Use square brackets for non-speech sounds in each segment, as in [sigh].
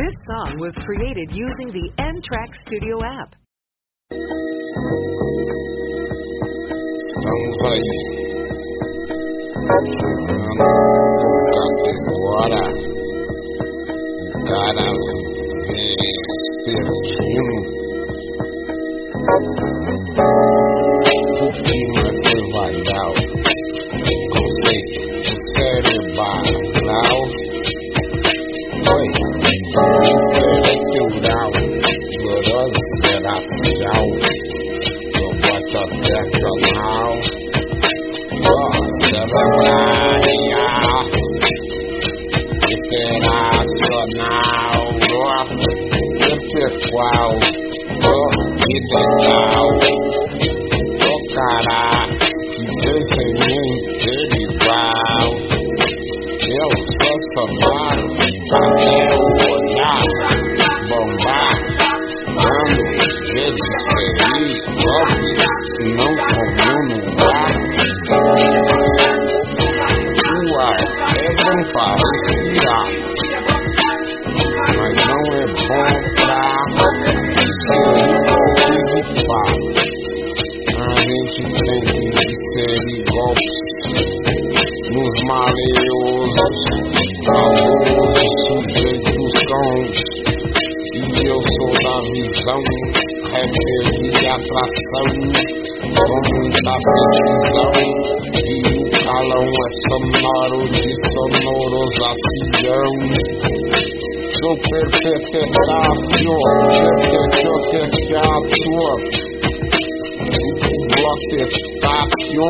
This song was created using the N-Track Studio app. Wow. Com muita precisão. E o calão é sonoro de sonorosação. Super pepetácio, pepeteteatio, glotetácio,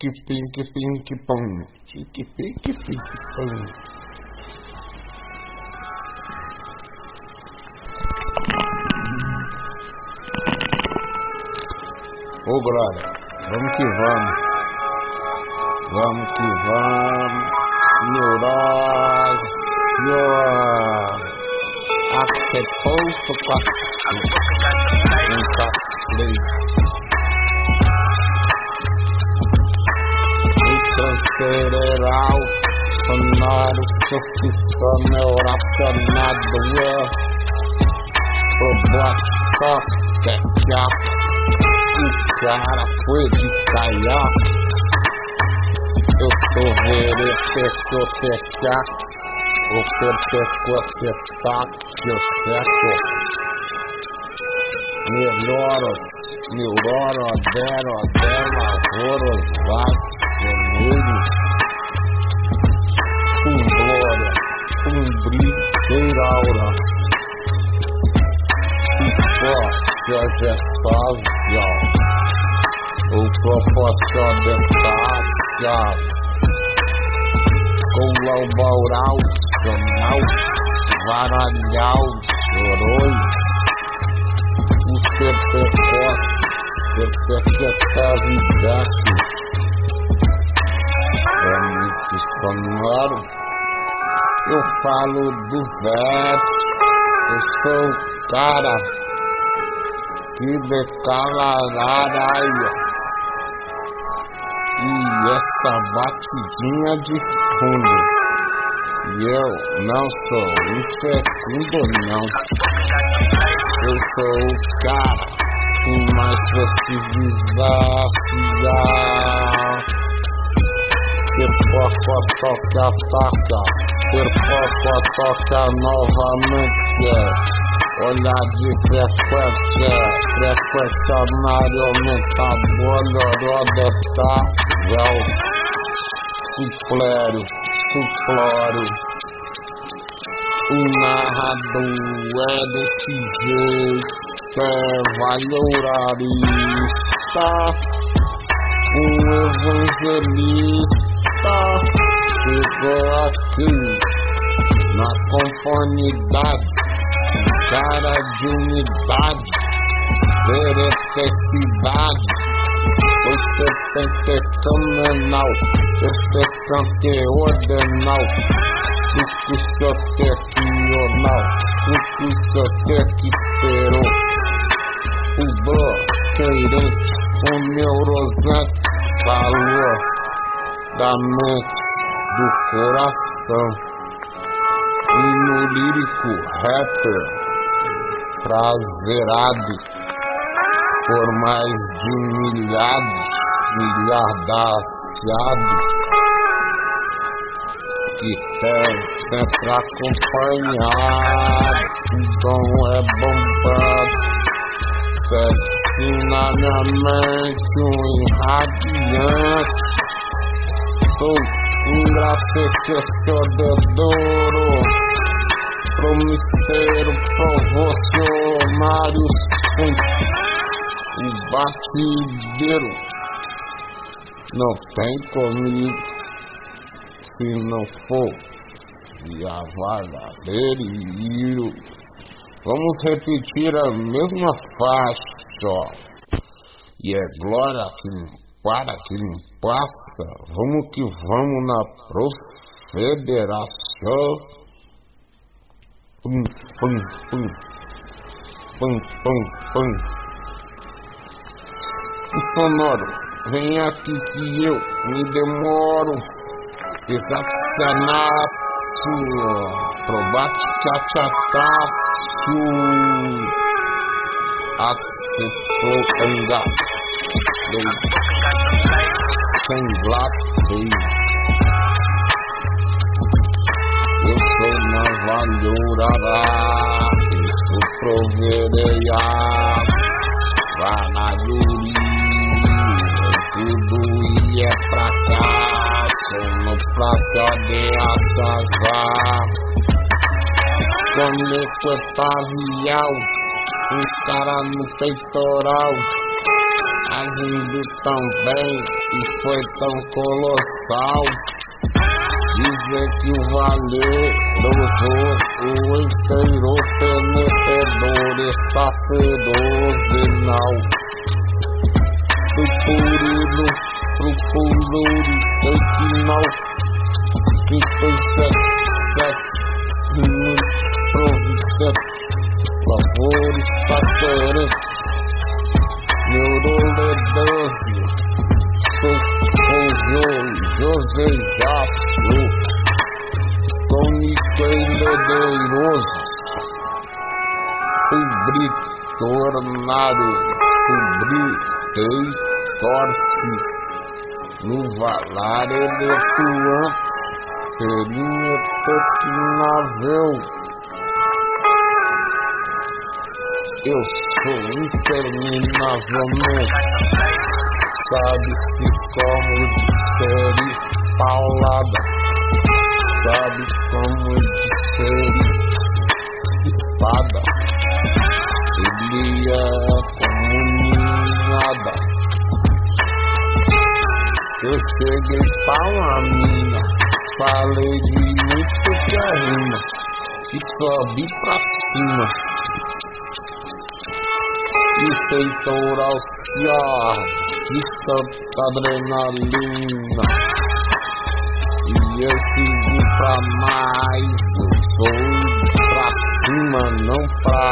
Pink pum, tique pink pink pum. Ô glória, vamos que vamos. Vamos que vamos. Neurose. Acceptou com a lei. Cerebral, sonoro, profissional, racionado, robótico, tecnico o cara foi de caiaque. Eu tô reretecotecar, o pertecotetar, que eu certo. Melhoro, neuroro, adero, adero, avoro, vasto, vermelho. Com glória, com brilho, aura. E forte, é sócio o proporcional com lambaural, canal, varalhal, choroi, o perpecote, perpecavidade, muito sonoro, eu falo do verso, eu sou o cara que declara araia e essa batidinha de fundo. E eu não sou infecundo, não. Eu sou o cara com mais festividade. Que toca, toca, toca. Mr. Poco toca novamente. Olhar de frequência, aumenta, boloró detável. Suplério, suplório. O narrador é desse jeito, é valorarista. O evangelista chegou aqui na conformidade, cara de unidade, perececidade. Você tem que ser fenomenal, você tem que ordenal, discussiotecional, discussiotequiperou. O bloqueirante, o neurosante, falou da mente do coração. E no lírico rapper, prazerado por mais de milhares, milhardaciados, que tem sempre acompanhado, então é bombado, certinho na minha mente, um irradiante, sou engracecedor, promistério, provocionário, o batideiro. Não tem comigo se não for e a verdadeiro. Vamos repetir a mesma faixa. E é glória que para que não passa, vamos que vamos na Profederação. Pum, pum, pum. Pum, pum, pum. E sonoro, vem aqui que eu me demoro. Exacionaço, probate tchataço. Acessou andar sem lápis. Eu sou navalhurará, isso proverei a vanaguri. Tudo e é pra cá, no praça de assazar. Como equetavial, os cara no peitoral agindo tão bem e foi tão colossal. Dizer que o valeroso, o inteiro penetrador está fenomenal. Do purino pro pururi, equinal, que foi sete, sete, minutos, providente, favores, paterente neuroledoso, socorro, josejaço, tônico e ledeiroso, tornado, cobritei, torce, no valar eletuante, seria tecnavel, Eu sou interminavelmente. Sabe-se como série paulada. Sabe como série espada. Ele é comunhada. Eu cheguei pau a mina. Falei de muito que é rima. E sobe pra cima e peitoral fiar, tanta adrenalina. E eu sigo pra mais, eu sou pra cima, não pra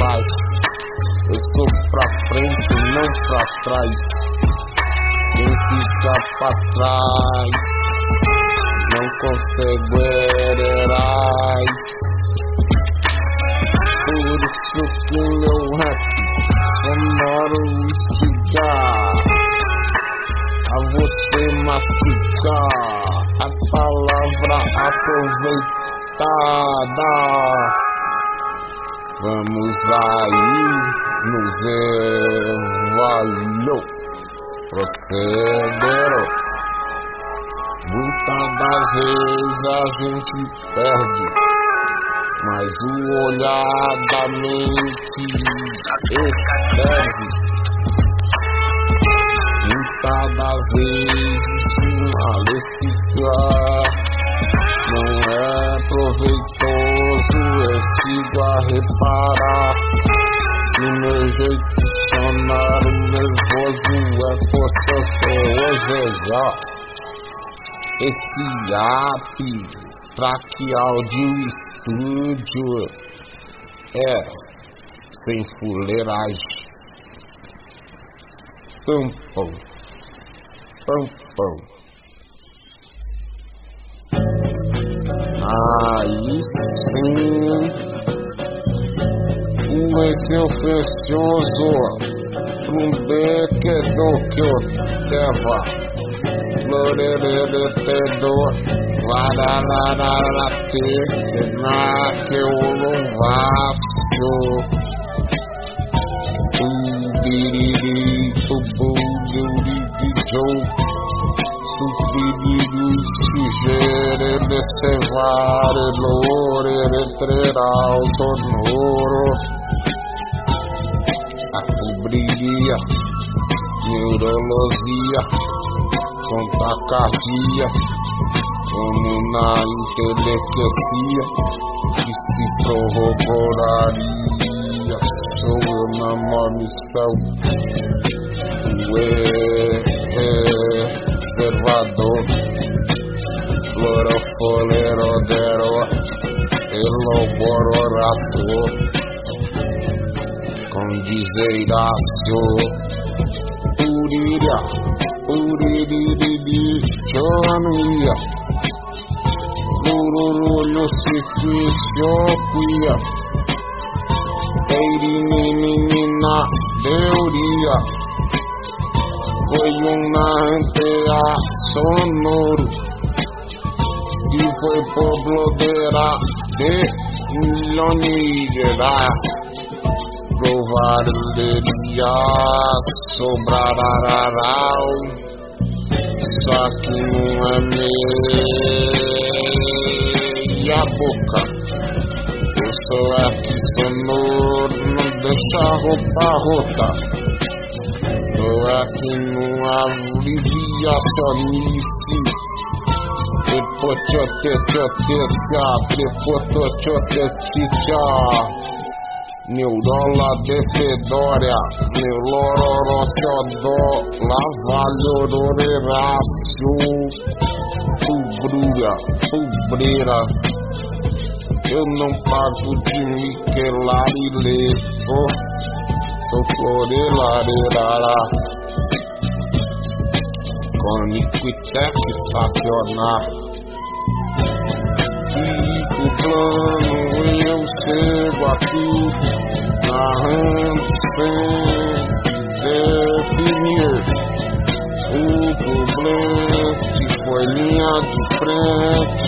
baixo. Eu sou pra frente, não pra trás. Quem fica pra trás Vamos aí nos evalou. Procederam. Muitas das vezes a gente perde, mas o olhar da mente escreve. Muitas das vezes uma lecificar eu sigo a reparar que meu jeito de sonar nervoso é forçoso, esse app traque áudio estúdio é sem fuleiragem. Tampão, tampão. Aí sim, o esse ofensioso, um bequedo que eu teva. Glorioso, varararate, na que eu louvaço, o biriri, o bulguri de Joe, sufrido, sugere, descevare, lore, retreral, sonoro, a cobriria, neurologia, contacardia, na inteleccia, que se corroboraria, sou na maior missão, o reservador, clorofolerodero, elobororator, di Seidazio Uriria, uririri, cianuia Lururulio si fisio quia Eirinina deuria Foi una entera sonoro Y fue pueblo de la de Lonigera milionira, provaria, sobrarararau, só que não é meia boca. Eu sou aqui sonoro, não deixa a roupa rota. Tô aqui numa aliviaçonice. Depois tchau, tchau, tchau, tchau, depois tchau, tchau, tchau, tchau. Neurola de Fedória, Neurororociodó, Lavalhororerácio, Ubrura, Ubreira. Eu não pago de Miquelar e levo, tô florelarerará. Cônico e tec. O plano eu chego aqui narrando sem definir o problema foi linha de frente.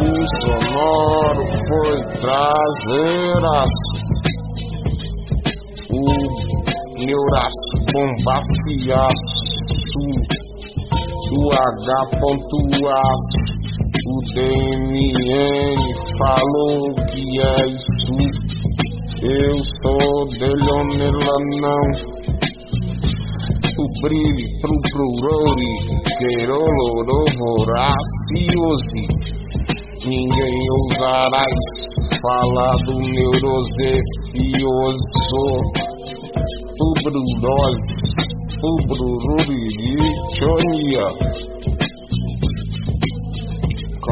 O sonoro foi trazer as o neuraço bombafiaço do H.aço o DMN falou que é isso. Eu sou delionela não. O brilho pro prurori, voraciosi. Ninguém ousará falar do neurosefioso. Pubrurose, pubrururi, chonia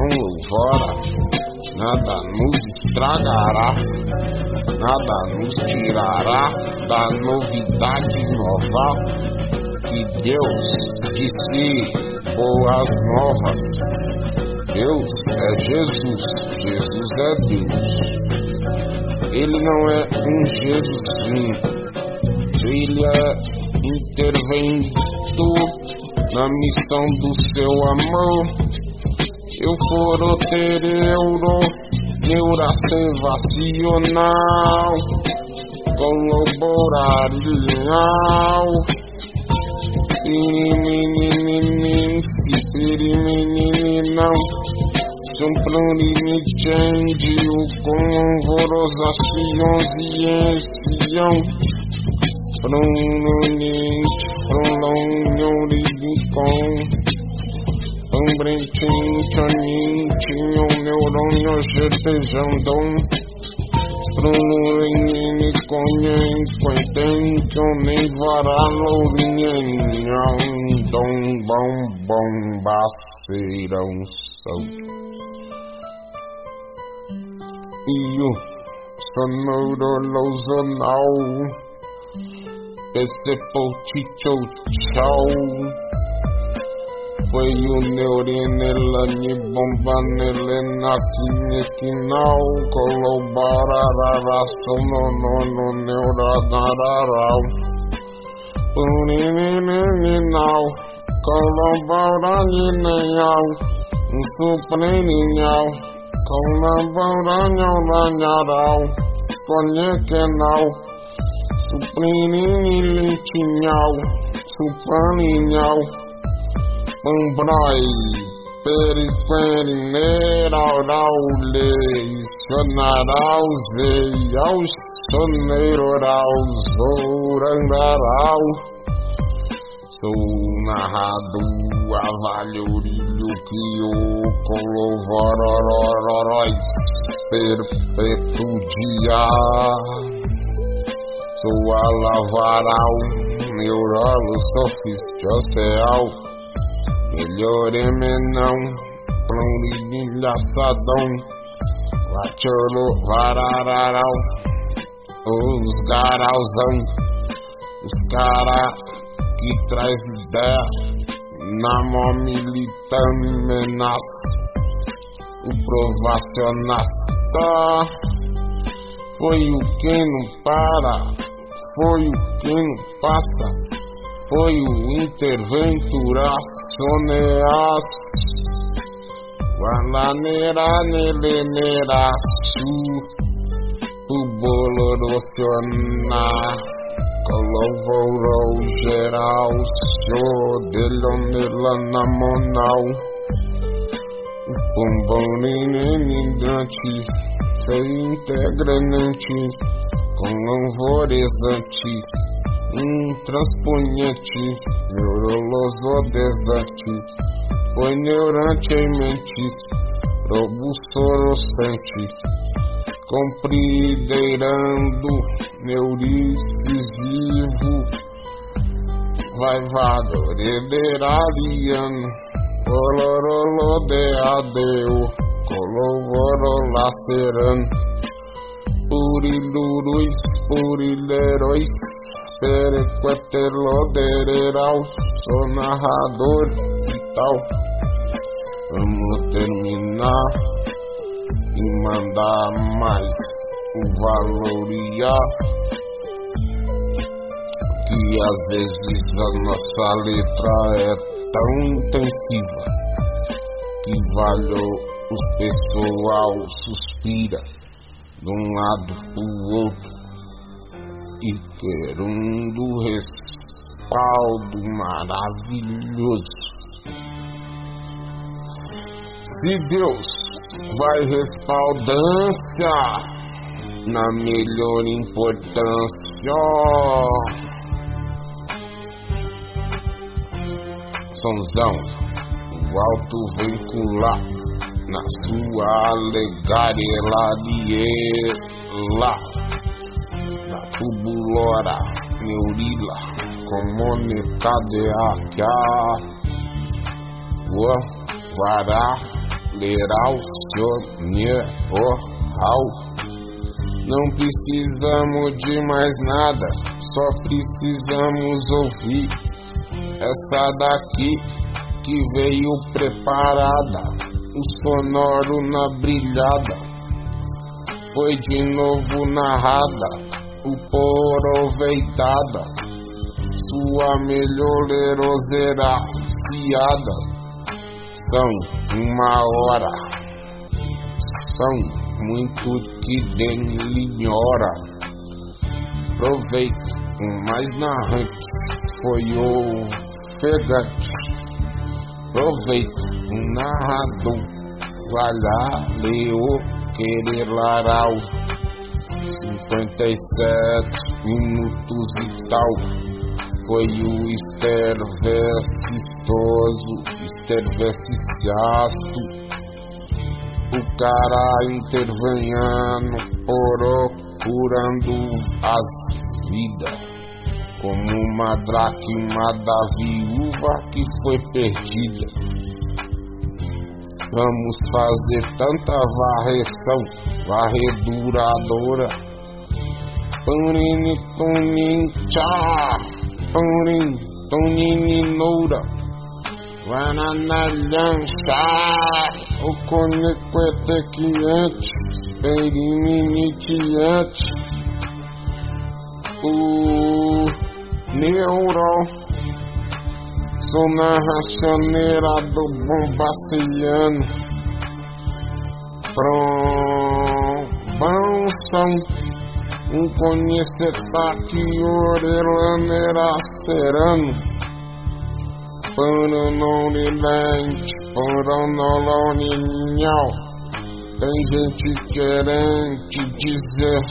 com louvora, nada nos estragará, nada nos tirará da novidade nova que Deus disse boas novas. Deus é Jesus, Jesus é Deus. Ele não é um Jesusinho, ele é intervento na missão do seu amor eu for ter euro, neuracevacional, colaborar Menininininin, não Sompronimicende, o convorosações e encião Prononite, prolonhoribicom Ambrentim, tchanim, tinham neurônios retejandom Prononine, conhem, quentem, nem varalorinham Dom, bom, bom, baceirão, são E o sonoro esse poticho tchau Păiuneuri lăni bombanele naținiti n-au Colo bararara săno no no neura dararau Păuninini n-au Colo bararine iau Suprini iau Colo bararine iau Pănieche n-au Suprini nici iau Suprini iau periferneiraural, leicionaral, zeiau, soneiroral, zorangaral. Sou narrado a valhorilho que o colovorororóis perpetudia. Sou alavaral, neurolo, sofistial, melhor é menão, pluribilhaçadão, lacholo, varararal, os garauzão, os cara que traz ideia, na mó militante o provacionasta foi o que não para foi o que passa, foi o interventuracioneas, guananeira neleneraçu, o bolorociona, colovorou geral, show delonela na monal, o pomboninenindante, alvoreçante, intransponhante, neurolosodesante, foi neurante em mente, robustorostante, comprideirando, neuricisivo, vai vadorederariano, colorolodeadeu, colovorolacerano, purilurus, purileróis, perequetelodereral, sou narrador e tal. Vamos terminar e mandar mais o valoriar. Que às vezes a nossa letra é tão intensiva que vale o pessoal suspira de um lado pro outro e querendo respaldo maravilhoso. Se Deus vai respaldância na melhor importância, Sonzão, o alto veicular na sua alegaria lá tubulora neurila comunicadeaca o vará leral sonhar não precisamos de mais nada, só precisamos ouvir essa daqui que veio preparada o sonoro na brilhada. Foi de novo narrada, aproveitada, sua melhoreroseira fiada. são uma hora, são muito que delinhora. Proveito, o mais narrante foi o Fegante. Proveito, o narrador, lá, leu, querer laral. 57 minutos e tal. Foi o estervecistoso, esterveciasto, o cara intervenhando, procurando as vidas, como uma dracma da viúva que foi perdida. Vamos fazer tanta varreção, varreduradora. Panini, tunin, tchau. Paurim, Tonini Noura, Guaranalhancha, o Conequetequiante, Periminitiante, o Neuro, Zona Racioneira do Bombastiano, Probanção um conhecetaque orelânera serano Paranolorilente, paranolorinhal Tem gente querente dizer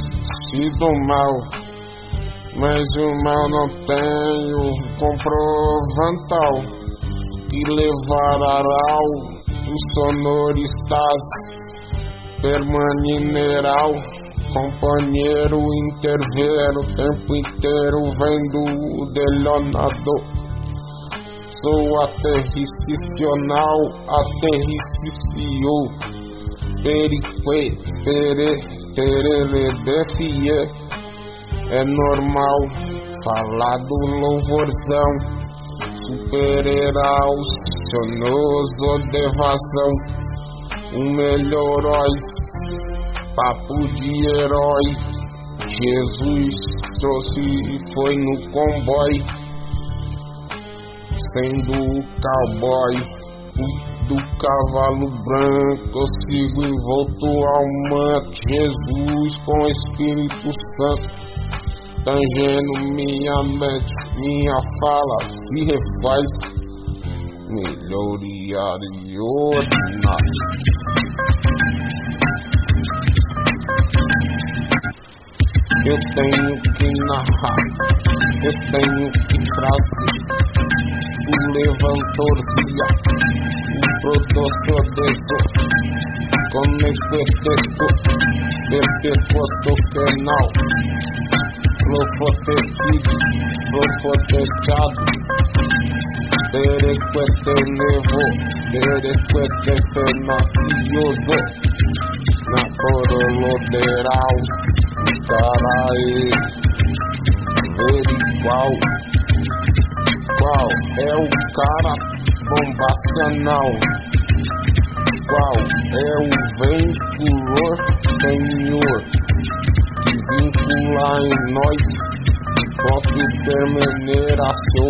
sido mal Mas o mal não tem o comprovantal E levará os sonoristas permanineral companheiro interver o tempo inteiro vendo delionado. Sou aterricicional, aterricicio, perique, pere, terele, defie. É normal falar do louvorzão, supereral, sonoso de evasão, o melhor papo de herói. Jesus trouxe e foi no comboio, sendo o cowboy do cavalo branco. Eu sigo envolto ao manto, Jesus com o Espírito Santo. Tangendo minha mente, minha fala se refaz. Melhoria e ordinária. Eu tenho que narrar, eu tenho que trazer. O levantor-via, o produtor este texto, perpetuo penal, flofotecido, flofotechado, perequete nevo, perequete tenacioso, na coroloderal carai, ver qual, qual é o cara bombacional, qual é o veiculor senhor vincula em nós próprio terminação.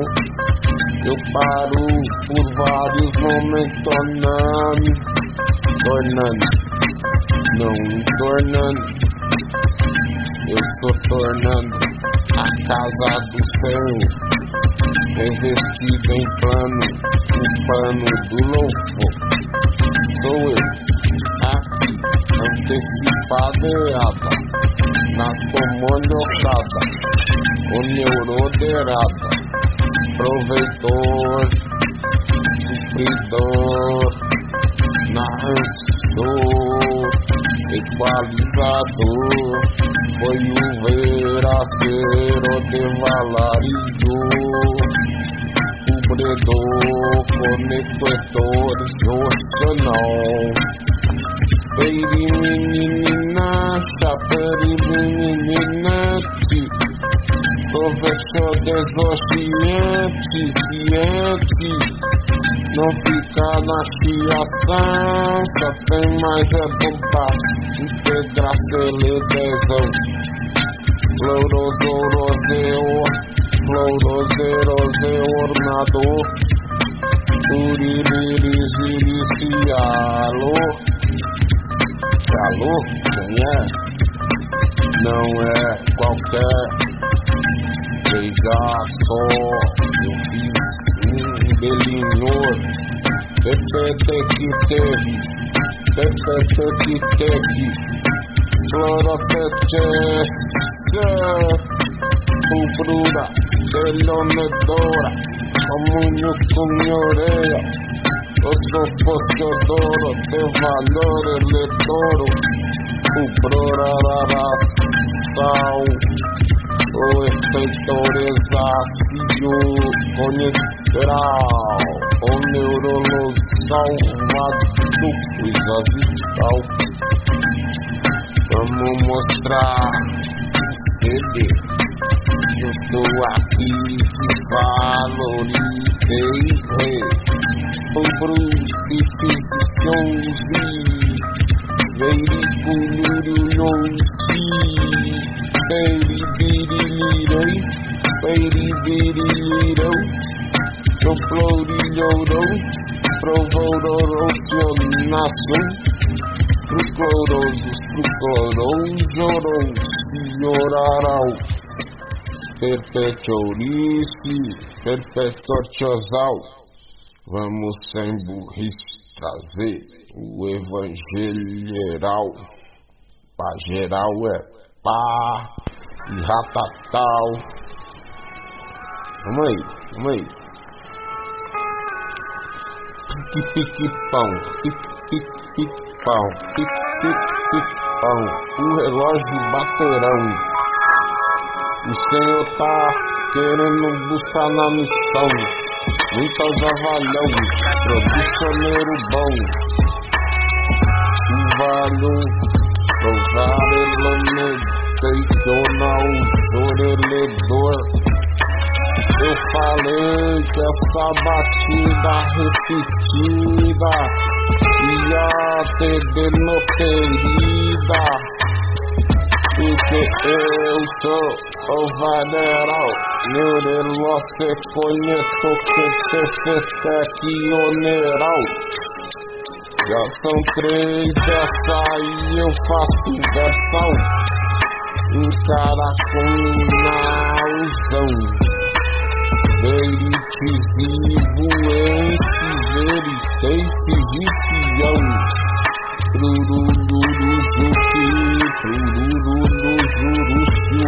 Eu paro por vários momentos tornando, tornando, não tornando eu estou tornando a casa do Senhor revestida em pano, o pano do louvor. Sou eu, aqui, antecipadeada, na comunhocada, o neuroderada, proveitor, supridor, narrador, equalizador foi o veracero de valarido, cubredor, conector, jornal. Peri menina, chaperi meninete, professor desossiente, ciente, não fica na fiação, só tem mais é bombar, integrar celedezão. Florosoroseor, florosero ornador, Quem é? Não é qualquer. Veja só, eu fiz um delinhor. Tepete que teve, tepete que teve. Florotete, Ubrura, telonedora, comunho com minha orelha. Eu sou possuidor de valor eleitoro. Ubrura, tal. O efeitorizacio conhecerá o neurolosal coisas e tal. Vamos mostrar CD. Eu tô aqui te valorizei. O Bruce Jones, Veiriculurios, Veiribiriliroi, Veiribirilirou, Soploriorou, Provororocionação, Proclorosos, Proclorosorou, Senhorarau, Perpetuorice, Perpetuotiosal, vamos sem burrice trazer o evangelho geral. Geral é pá e ratatal. Vamos aí, vamos aí. Pique, pique, pão, pique, pique, pique, pão, pique, pique, pique, pão. O relógio baterão. O Senhor tá querendo buscar na missão. Muitas avalhão, producioneiro bom. O valor, provar elementation o oreledor. Eu falei que essa batida repetida ia ter denoterida. Porque eu sou o Vaneral, relógio se conheço que te aqui oneral. Já são três dessa e eu faço versão. Um cara com nauzão. Verite vivo em verite vigião. Trurururu juque, trurururu juruchu.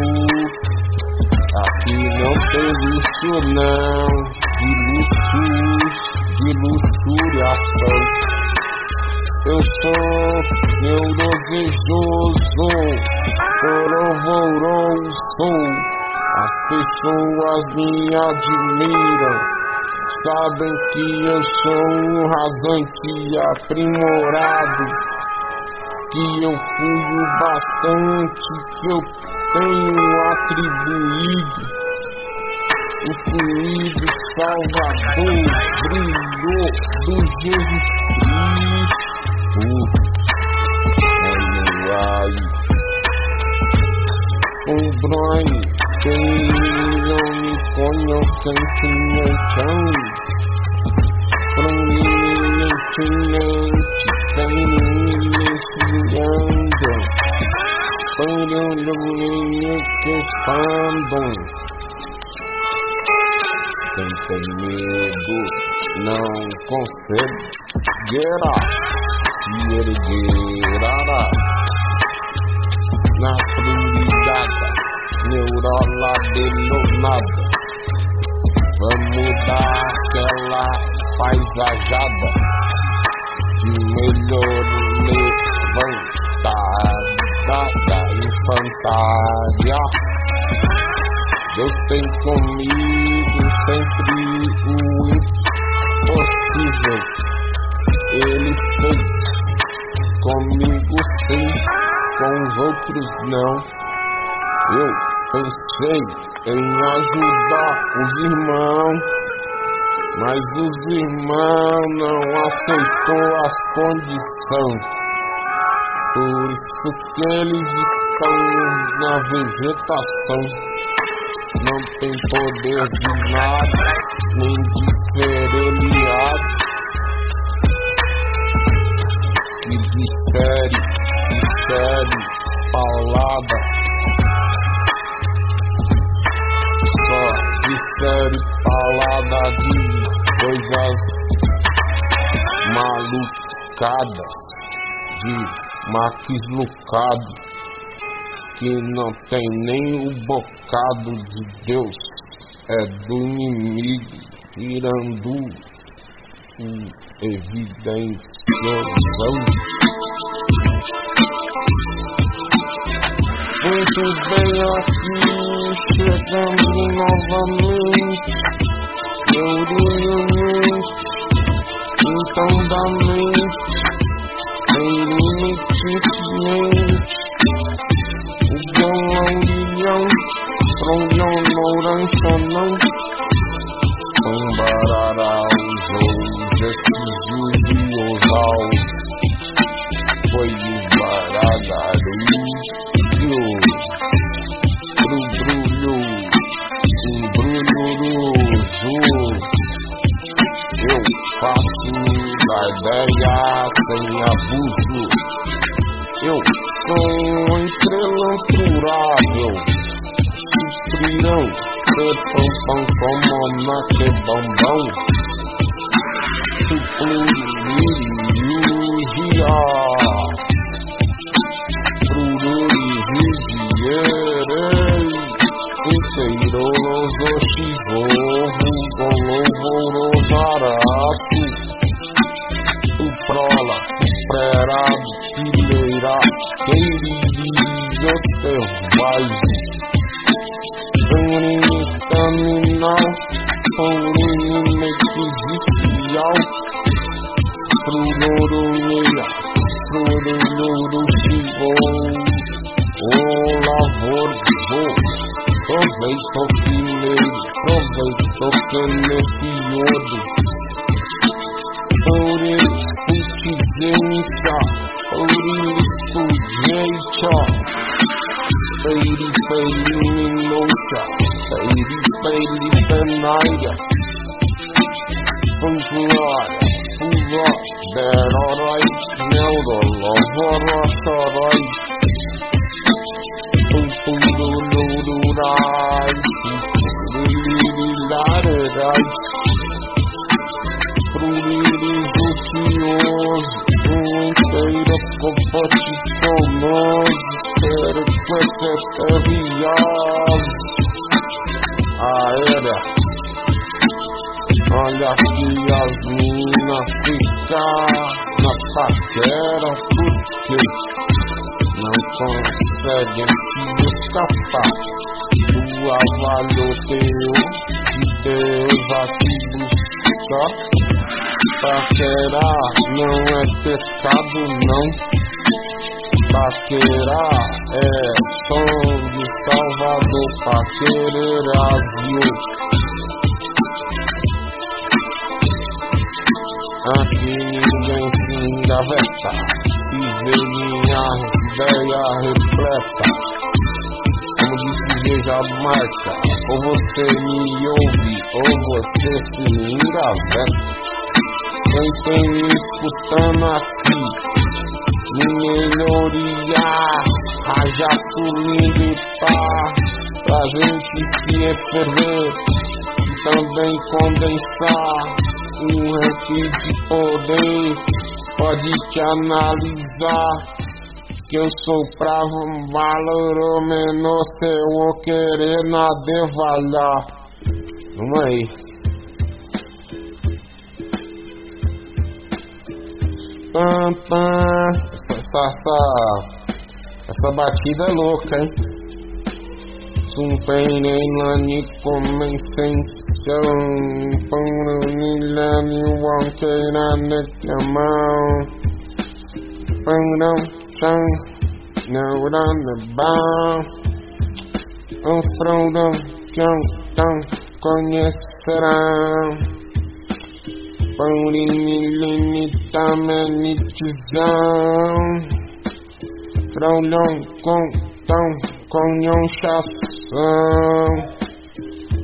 Aqui não tem luxo não, de luxos, de luxuriação. Eu sou neurodesejoso, fervoroso. As pessoas me admiram, sabem que eu sou um rasante aprimorado, que eu fui o bastante que eu tenho atribuído. O fluido salvador brilhou do Jesus Cristo. Ai, um bronho, quem não me conhece, quem chão. Prominentemente, quem me ensinando. Panhando que fandam. Quem tem medo não conseguirá se erguerá na brigada neurola delonada. Vamos dar aquela paisajada de melhor levantada infantária. Deus tem comigo sempre o impossível. Ele fez comigo sim, com os outros não. Eu pensei em ajudar os irmãos, mas os irmãos não aceitou as condições. Por isso que eles estão na vegetação. não tem poder de nada, nem de ser eliado. Que difere, difere, paulada. Só difere paulada de coisas malucadas, de maquis lucados que não tem nem o bocado de Deus, é do inimigo, tirando o evidenciação. Muito bem aqui, chegando novamente, orgulhosamente, então da mente, limitemente milhão, tronhão, mourão, não Um bararau, hoje, Jesus, osal, foi o baragaru, brulho, um brulhuroso, eu faço da ideia sem abuso, pretam pão como na que bombom, baby, baby, minota Baby, baby, ben ayrı Bunlar, bunlar Ben aray, ne odalar var asaray Bunlar, bunlar, bunlar Bunlar, bunlar, bunlar ficar na paquera, porque não conseguem se escapar do avaloteio de Deus a te buscar. Paquerar marca, ou você me ouve, ou você se engaveta. Quem tem escutando aqui, me melhoria, rajaço militar, pra gente se escrever e também condensar um ranking de poder pode te analisar que eu sou bravo, valor menor, se eu vou querer na devagar. Vamos aí. Pam, pam. Essa, essa, essa, batida é louca, hein? Sumpenei nani comensensão Panganilani wankeira nekamau Pangrão thing. Now what I'm about. Um tão que então conhecerão. Pauline limita magnetizão. Fraldão com tão conhão chassão.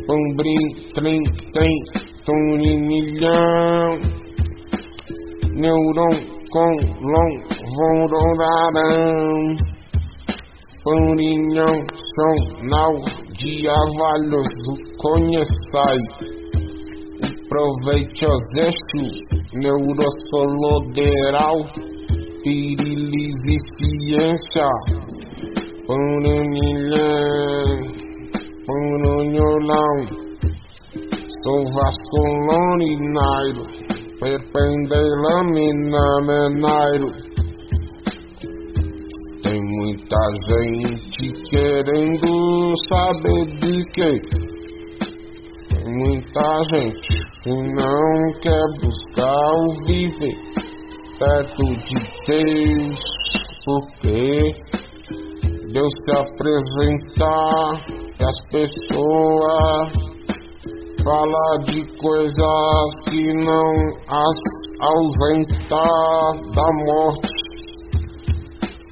Pão brin, trin, tem, turinilhão. Neuron com long Vondoraram, Paninhão, Sonal, de Avalhos, conheçai. Aproveite os eixos, neurosoloderal, pirilis e ciência. Pananilhã, pananholão, sou vasculone, nairo, perpendelame, namenairo. Tem muita gente querendo saber de que. Tem muita gente que não quer buscar o viver perto de Deus, porque Deus se apresentar e as pessoas falam de coisas que não as ausentar da morte.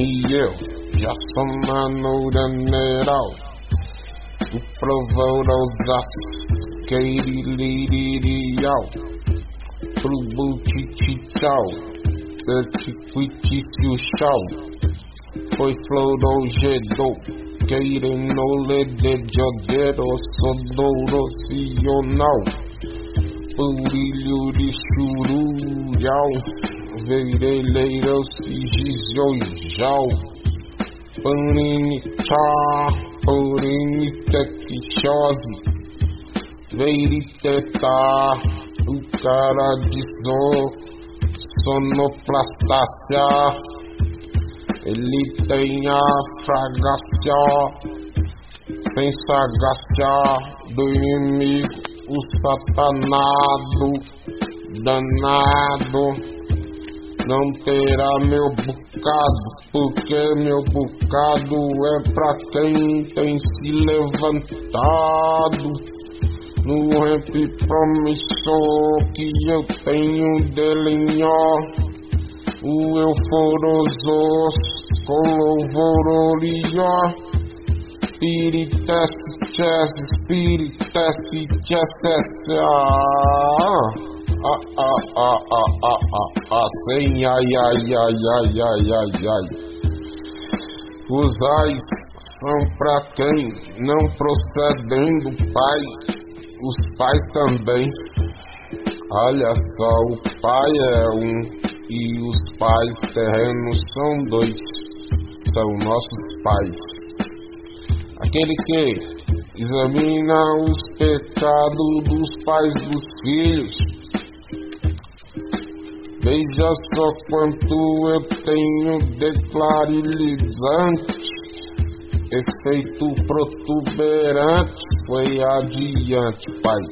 heel. Just a man holding it out. Tu provou das Katie Lady out. Pro Buti Tchau. Petit Quiti Siu Tchau. Pois florou Gedou. Querem no lede de Jodero, sou dourocional. Pandilho de churujal, verelheiras e gizoijal. Parinitá, parinitequixose, Veriteta, o cara de dor, sonoplastácia. Ele tem a fragácia, sem sagácia do inimigo o satanado, danado. Não terá meu bocado, porque meu bocado é pra quem tem se levantado. No rap promissor que eu tenho dele, ó o euforosos com louvor orió, Spiritesse, chess, spiritesse, chess, ah, ah, ah, ah, ah, ah, ah, ah, sem ai, ai, ai, ai, ai, ai, ai. Os ais são pra quem não procedem do pai, os pais também. Olha só, o pai é um e os pais terrenos são dois, são nossos pais. Aquele que examina os pecados dos pais dos filhos. Veja só quanto eu tenho declarilizante, efeito protuberante, foi adiante, Pai.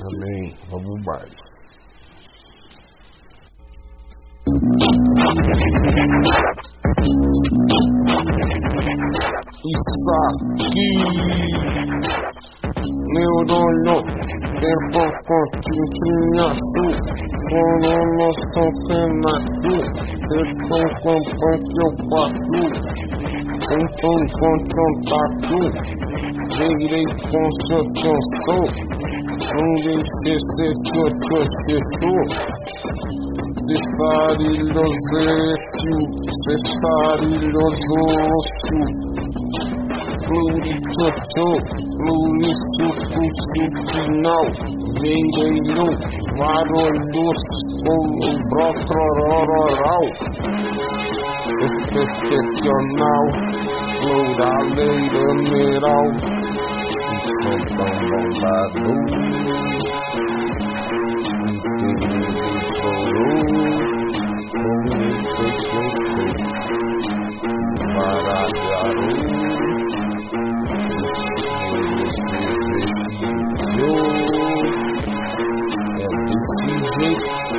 Amém. Vamos mais. [laughs] aqui. Neurônio, quando continua azul. Corona sofrendo aqui. Então, compante eu passo. Então, contratado. Virei com seu tio onde este tutto Gesù di fare dos slecchio, di fare ossos. ulicy tu, ulicy Kucikino, vėjų varolius, ulbrotro Excepcional, pluraleiro miral, São Bombado, Interior do Coro, Comunicação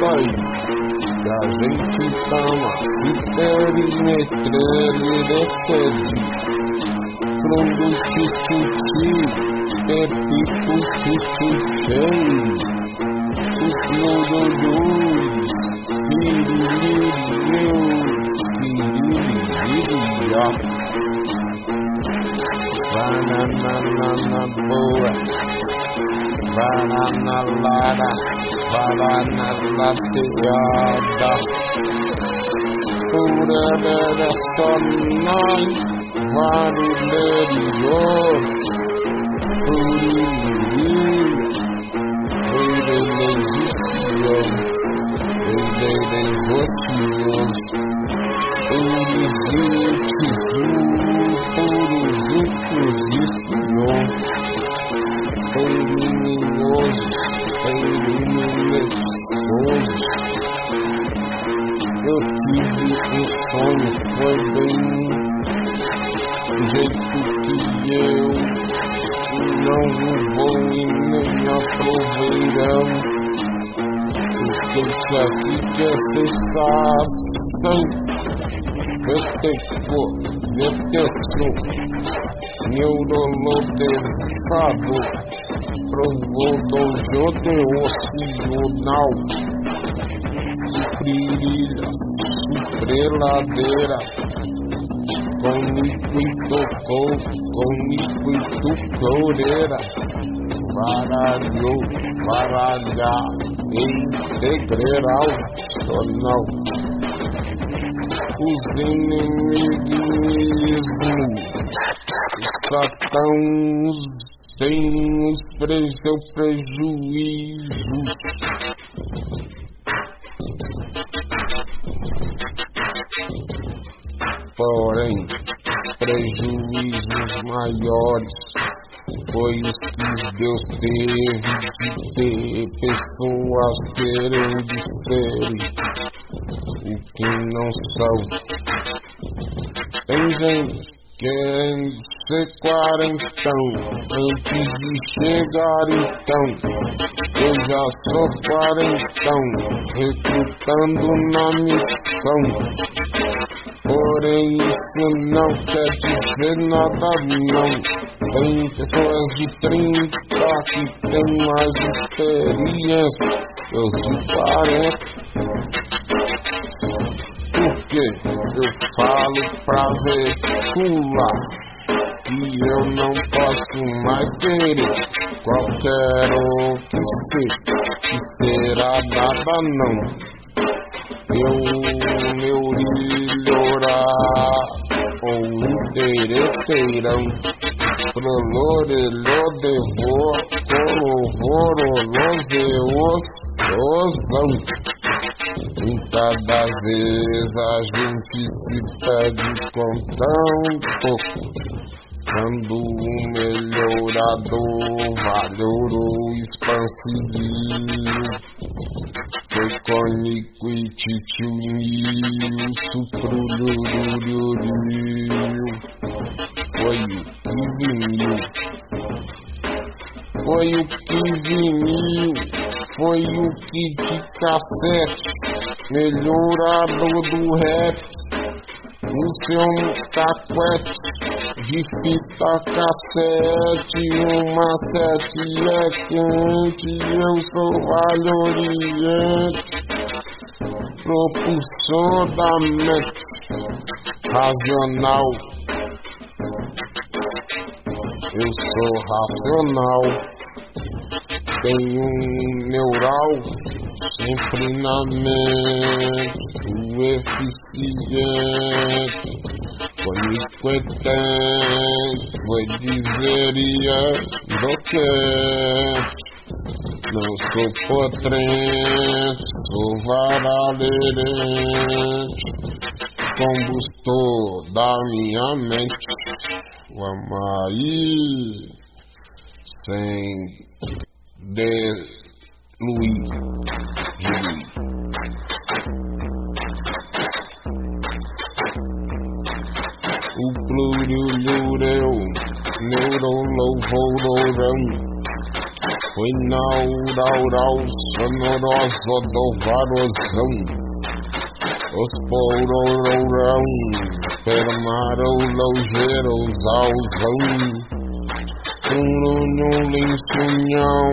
sair. E a gente tá tava se perimetrando de sede. Fundo tchutchuti, pepico tchutchuchei. Os nododões, pirilireu, piriliria. Bananana boa. bananallara bananlattiada. Uudelle sonnan, vaadille joo. Porque se aqui quer sensação, detesto, detesto, neurologizado, provou do jogo ocional, brilha, supreladeira, com liquido com liquido coreira, baralho, baralhar, integral, sonal. Os inimigos estão sem os pre seu prejuízo. Porém, prejuízos maiores foi os que Deus teve de ter pessoas terem difere o que não são. Tem gente querem ser quarentão antes de chegar então. Eu já sou quarentão, recrutando na missão. Porém, isso não quer dizer nada, não. Tem pessoas de 30 que têm mais experiência. Eu de 40. Porque eu falo pra veicular que eu não posso mais querer qualquer um que ser, que será nada não. Eu, meu ilhorá, ou interesseirão, prolorelô devor, colovoro, lozeosão. Muitas das vezes a gente se pede com tão pouco. Quando o melhorador valorou expansivo Foi cônico e titiunil, suprulurururiu Foi o que Foi o que Foi o que de cassete. Melhorador do rap no seu taquete de fita cassete, uma sete é quente, eu sou valoriante, propulsor da mente. Eu sou racional, tenho um neural sempre na mente, o eficiente, conipotente, foi dizeria do que não sou potente, sou varalerente, combustor da minha mente, vamos aí, sem de Luiz O pluriulureu, neurolovororão, foi nauraural, sonoroso do varozão. os porororão, permarologeiros auzão, turunho linsunhão,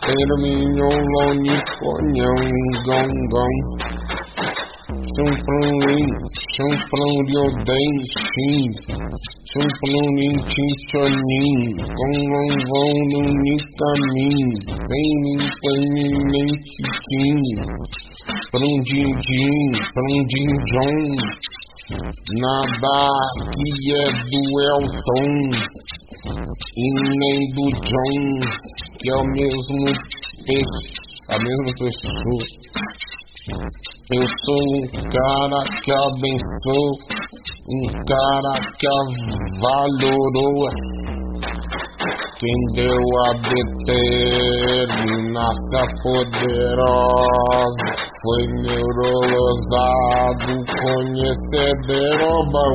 terminho loniconhão, gongão. Chumprunlim, chumprunliodem, chim, chumprunlim, chinchonim, conlonvão no panin, chiquim, prundim-dim, prundim-jom, nada que é do Elton, e nem do John, que é o mesmo peixe, a mesma pessoa. Eu sou um cara que abençoou, um cara que valorou. Quem deu a determinação poderosa foi neurolosado, conhecedor bom.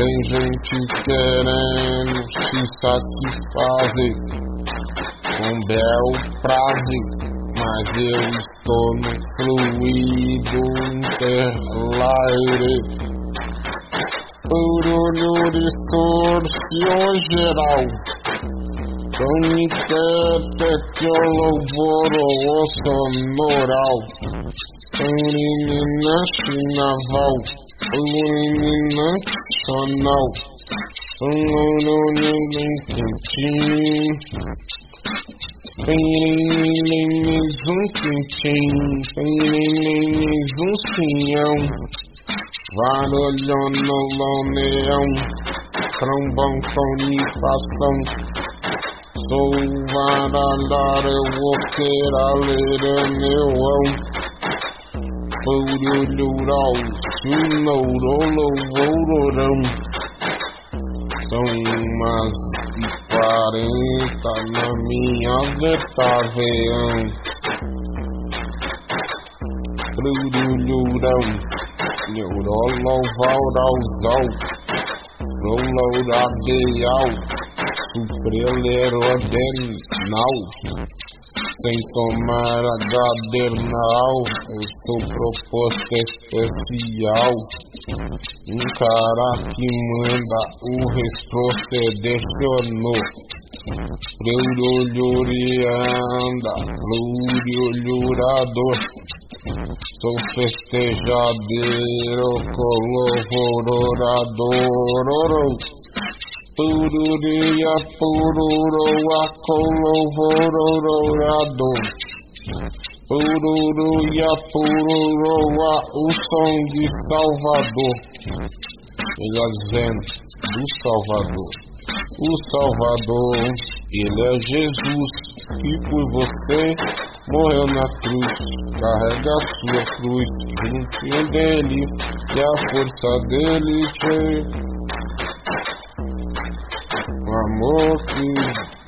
Tem gente querendo se satisfazer com bel prazer mas eu estou no fluido interlaire. Urulho distorção geral. Comitete que o louvor o sonoral. Urinina chinaval. Urinina sonal. Urinina quentinho. Zum quintim, zum cinhão, varolhando loneão, trombão, tonifação. Sou varalhar, eu vou querer ler neuão. Purulhural, sunourolovororão. São umas e quarenta na minha vetaveão. Trululurão, neurolovauralzão, rolouradeal, sufrelerodenal. Sem tomar a gadernal, eu estou proposto especial. Um cara que manda o retrocedercionou. Pluriolhurianda, pluriolhurador. Sou festejadeiro, colovorador. Pururia, pururoa, colovorador. Pururuia, pururoa, o som de Salvador. Melhor dizendo, do Salvador. O Salvador, ele é Jesus, que por você morreu na cruz. Carrega a sua cruz, juntinho dele, e a força dele te. O amor que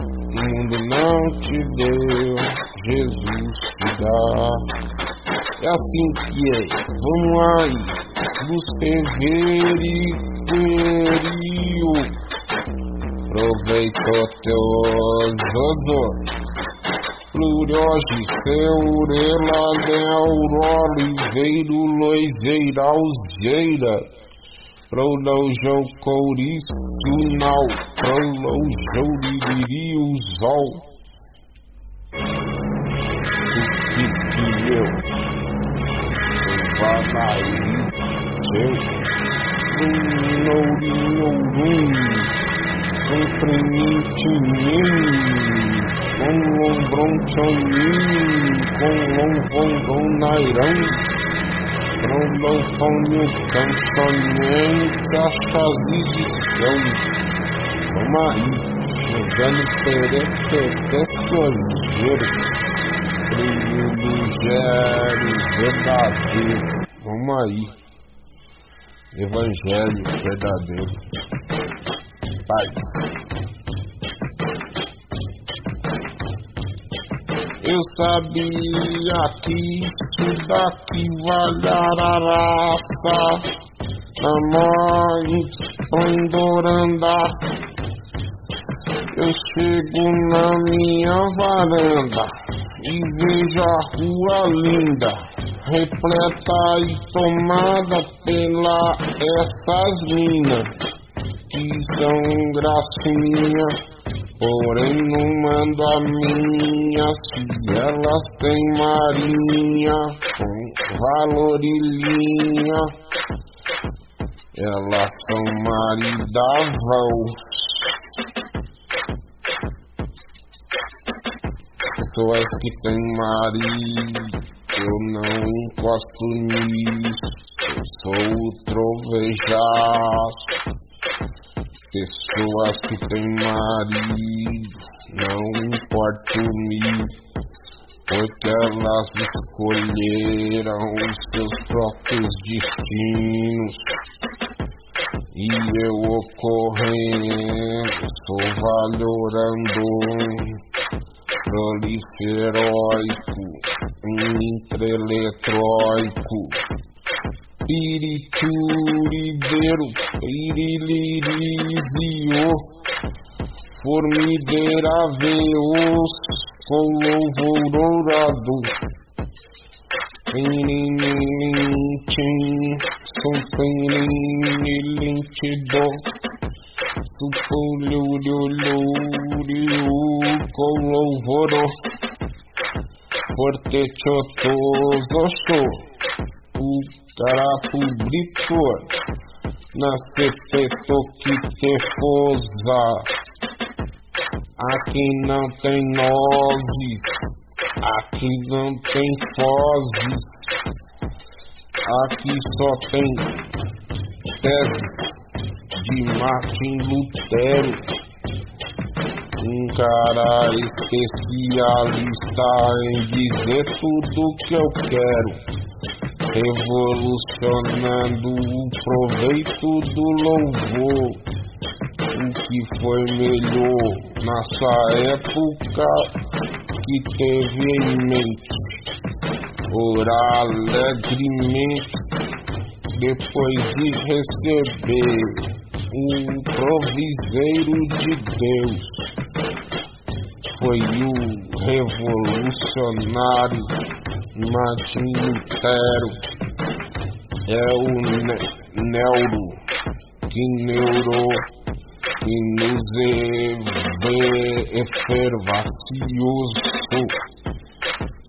o mundo não te deu, Jesus te dá. É assim que é, vamos aí, nos. Proveitou teu zozo. Plurioge, seurela, neuroliveiro, loizeira, alzeira. Prolojou couristunal, prolojou liriuzol. Que que eu, vanaí, teu, um nourinho, um, um primitinho, com lombronchonim, com lombondonairão, prolofônio, cantonhente, achazizição. Vamos aí, jogando perepeté, solheiro, privilegiário, verdadeiro. Vamos aí, evangelho verdadeiro. Pai. Eu sabia que isso daqui vale a raça, a mãe esplendoranda. Eu chego na minha varanda e vejo a rua linda, repleta e tomada pela essas minas que são gracinha. Porém não mando a minha se elas têm marinha com valor e linha. Elas são maridáveis. Pessoas que têm marido, eu não encosto nisso. Eu sou o trovejaço. Pessoas que têm marido, não importa-me, porque elas escolheram os seus próprios destinos. E eu ocorrendo, sou valorando, proliferóico, intreletroico Piriturideiro, Pirilirizio, Formideira Veos, com louvor dourado. Pinilintim, com pinilintidó, Tupululululiu, com louvor, Portechotoso, o Carapubrito, na Cepetoquitefosa. Aqui não tem nozes, aqui não tem fozes, aqui só tem tese de Martin Lutero. Um cara especialista em dizer tudo que eu quero revolucionando o proveito do louvor. O que foi melhor nessa época que teve em mente orar alegremente depois de receber o proviseiro de Deus. Foi o revolucionário Martin Lutero é o ne neuro que neuro que nos efervacioso.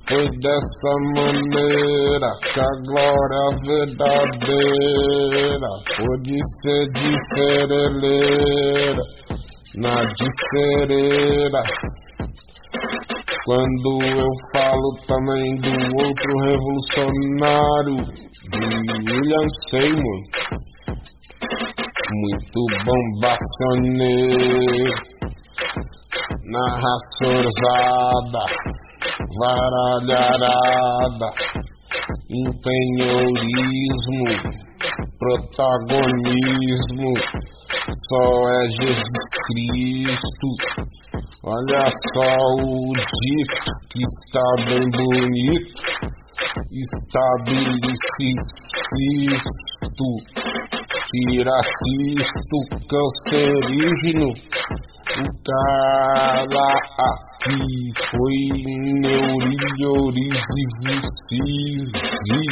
Foi dessa maneira que a glória verdadeira pode ser difereleira na difereira quando eu falo também do outro revolucionário, de William Seymour, muito bombacioneiro, narraçorzada, varalharada, empenhorismo, protagonismo, só é Jesus Cristo. Olha só o dito que está bem bonito, estabelecito, tiracisto, cancerígeno. O cara aqui foi neuriliorizivucizi,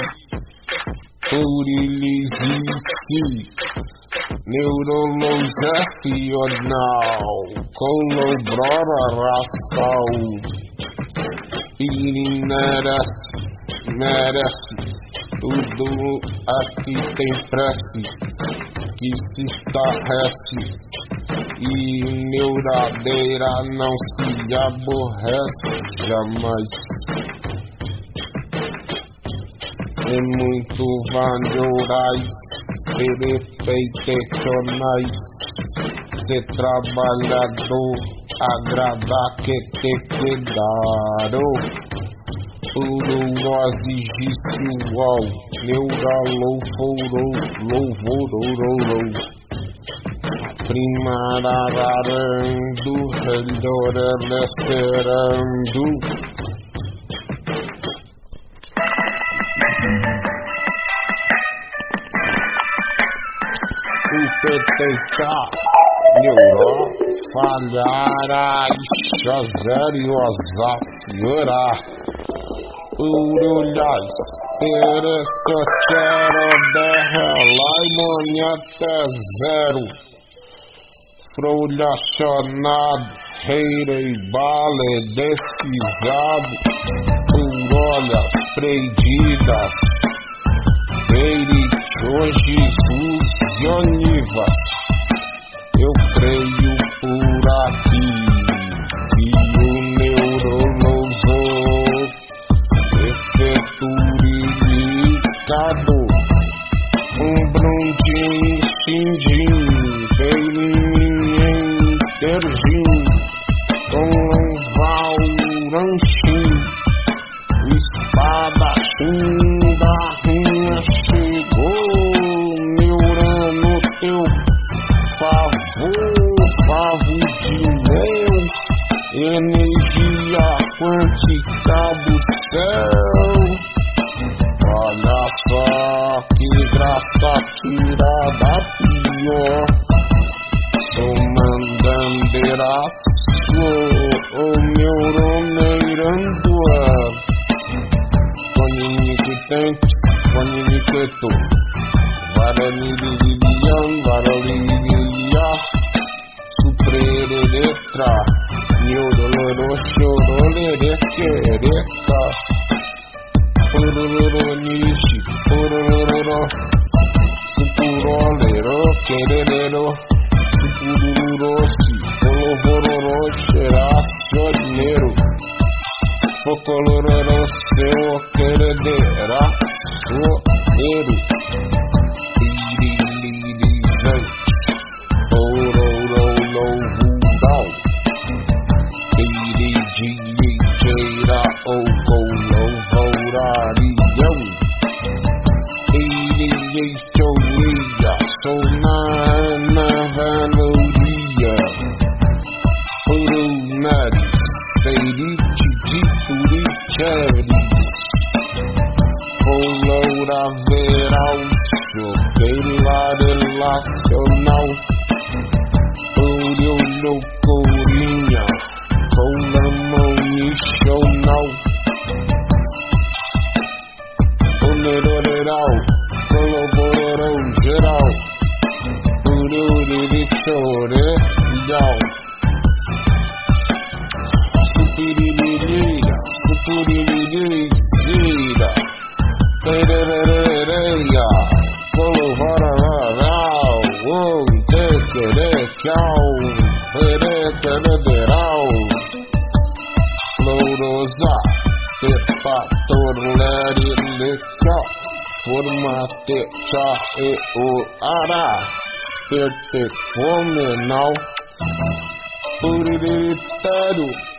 urilizisi, neurologiacional, colobrora racial, e merece, merece, tudo aqui tem prece, que se estarrece, e neuradeira não se aborrece jamais. É muito valiorais perfeicionais, ser trabalhador, agradar que te quedaram. Ururosigício, uau, neuralou, fourou, louvorororou. Primarararando, relhorelesterando. Peteitar, neuró, falhara, xazério, azaf, urá, urulhais, Teresa quero derrelar e manhã até zero. Frolhacionado, reirei bale desquisado, olhas prendidas. E Oniva, eu creio por aqui. Um brundinho,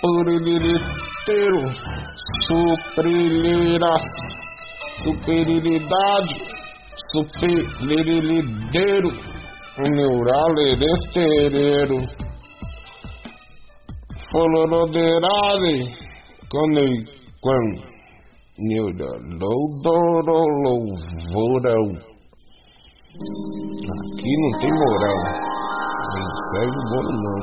puriritero, suprilhiras, superioridade, superilideiro, neuraleretereiro, foloroderade, Conei, quan, neuda, loudoro, louvorão. Aqui não tem moral. Segue o bolo, não.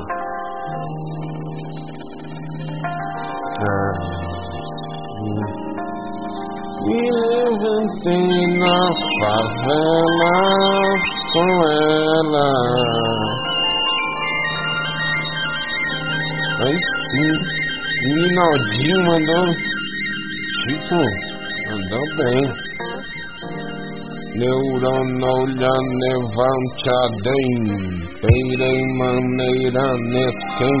Me levantei na favela com ela. Aí sim. Minaldinho mandou. Tipo, mandou bem. Neuronolha levantadem. Peirei maneira nesquem.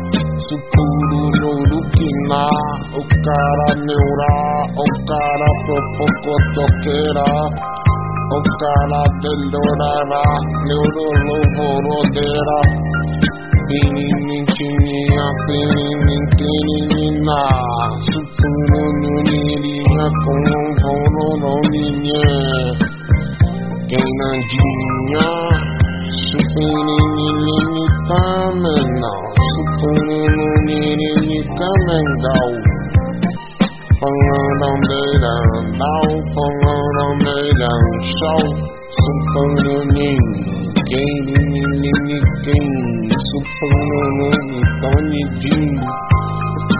isso tudo juro cara na O cara neura, o cara fofocotoqueira O cara delorará, neurolovorodera Pirimitinha, pirimitinina Suturu nunirinha, com um vorononininha Quem nandinha Şüphelerini tamına Şüphelerini tamına Phong ngơ đông đời đàn đau Phong ngơ đông đời đàn sâu Xung phong ngơ nhìn Kê đi nhìn nhìn nhìn kinh Xung phong ngơ ngơ nhìn có nhìn chinh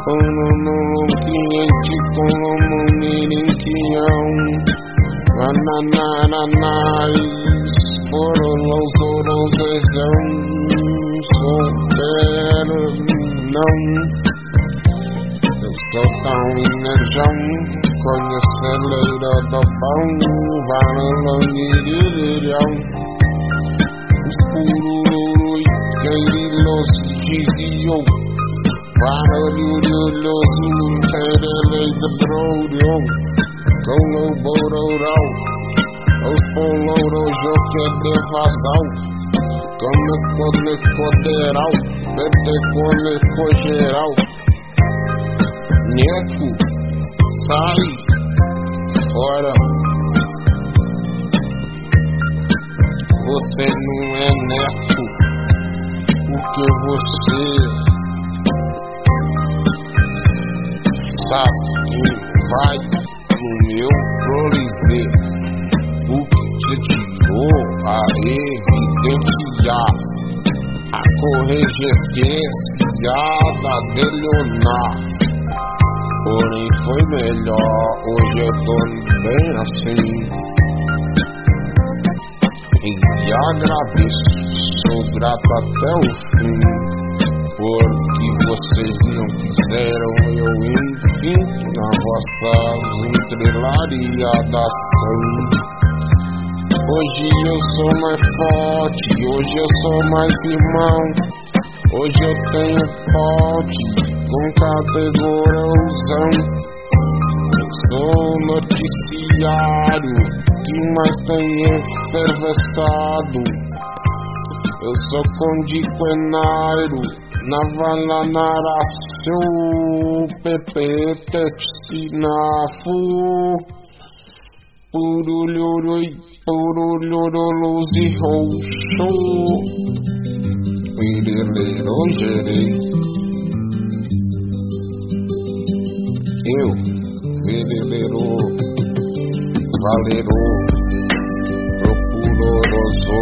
Phong ngơ ngơ ngơ kia Chỉ phong ngơ ngơ nhìn nhìn kia Na na na na na for the loco, don't say so better known. So down and jump, con your cellular the phone, vinyl on you, did it young. Spoolulu, lady lost, GCO. Vinyl, you did lost, you said, like the bro, yo. Go, no, bodo, out. Eu que devasal Come cone coderal Bete cone cogeral Neco Sai Fora. Você não é neto Porque você Sabe quem vai no meu prolizê a corregenciada de Leonar. Porém foi melhor, hoje eu tô bem assim. E agradeço, sou grato até o fim. Porque vocês não quiseram eu enfim na vossa entrelaria da ação. Hoje eu sou mais forte, hoje eu sou mais irmão. Hoje eu tenho pote com categorãozão. Sou noticiário que mais tem efervescado. Eu sou condiquenário, navala narácio, pepe, tetsinafo. Purulhurui, purulhuruluzi, roxo. Pireleiro, gerei. Eu, vereleiro, valero, procuroroso.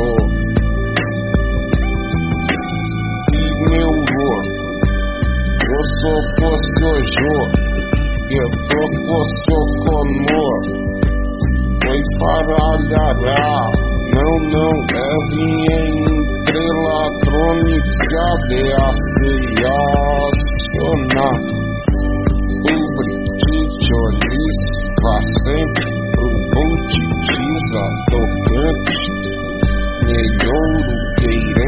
Meu vô, eu sou fosse hoje, eu tô fosse conor foi faralhará. Não, não, é vinha entrelatrônica de acionar. O British vá sempre pro Bontitiza tocante. Melhouro queirante, perambuleiro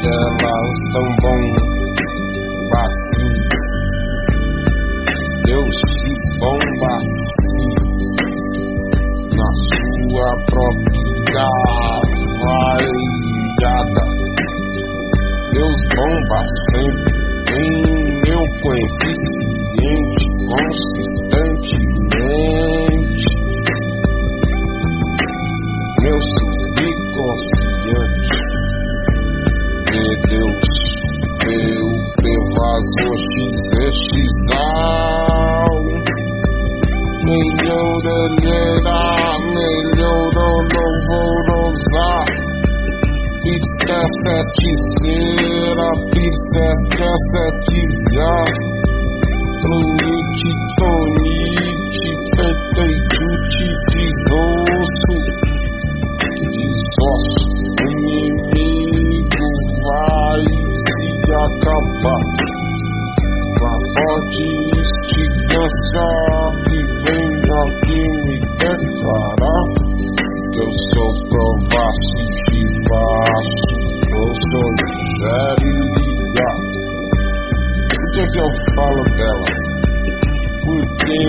delas tão bom assim. Deus se bomba assim na sua própria variada. Deus bomba sempre em meu coeficiente Sete pista sete já. Fluite, tonite, peteitute, desosso. Desosso, o inimigo vai se acabar. Com a forte instigância que vem aqui me declarar eu sou provaço de baixo, Consolidaria. Por que é que eu falo dela? Porque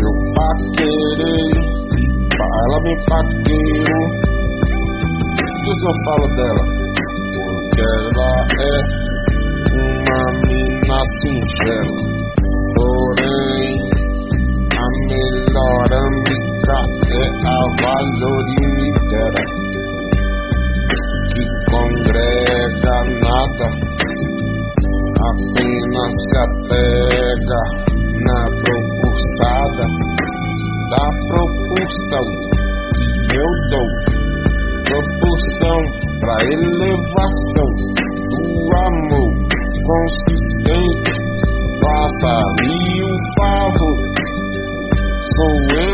eu paquerei, ela me paquerou. Por que é que eu falo dela? Porque ela é uma mina singela, porém a melhor amiga é a valor e congrega nada apenas se apega na propulsada da propulsão eu dou. Propulsão pra elevação do amor consistente. Faça-me um favor, sou enfermante,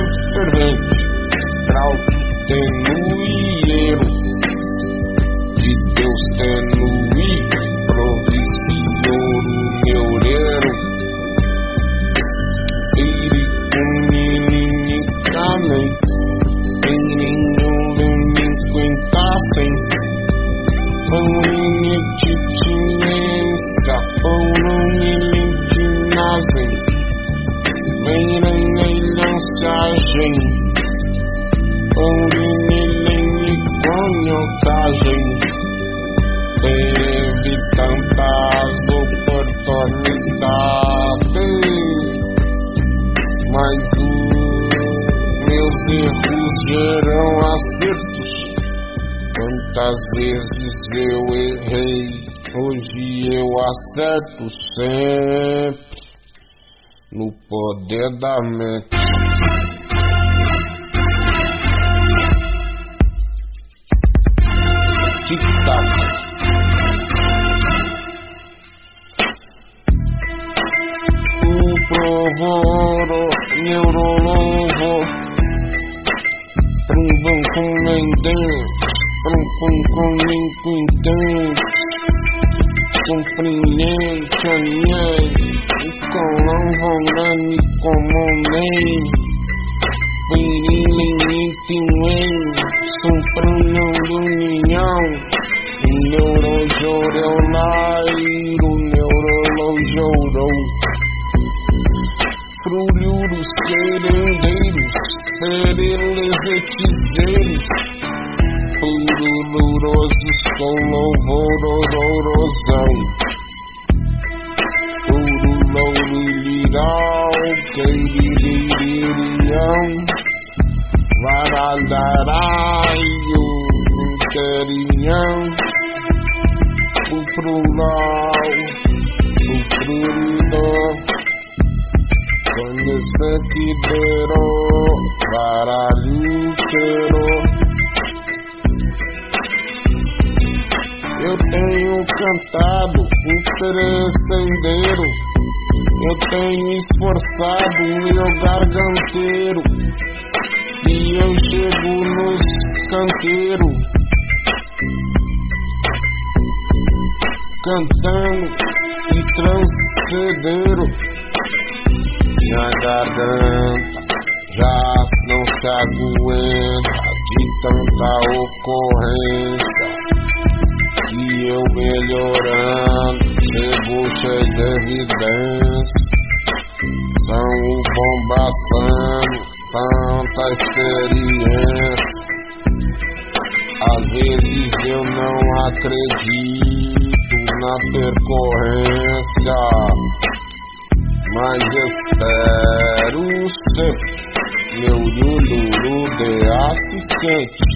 poder da purulurosos com louvorororosão. Urulouriliral, queiriririririão, varaldaraio, interinhão, o prulau, o prulidor. Conhecer que dero, varalhuqueiro. Eu tenho cantado um perecendeiro. Eu tenho esforçado o meu garganteiro. E eu chego nos canteiros. Cantando e transcedero minha garganta já não se aguenta de tanta ocorrência. E eu melhorando, chego cheio de evidência. São o bombaçando, tanta experiência. Às vezes eu não acredito na percorrência mas espero ser meu lululu de assistente.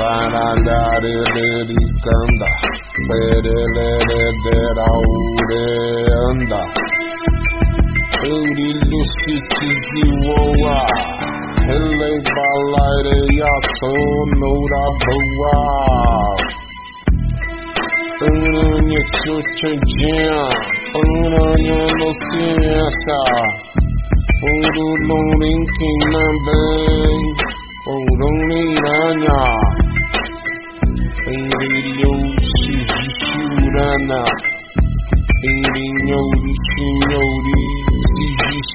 Bananda de lady kanda, bede lede de raude anda. Uri lusi tizi woa, hele balaire yaso nora bua. Uru nye kuche jia, uru nye lusi esa. Uru lurinki nambe, uru nye nanya. Senhori,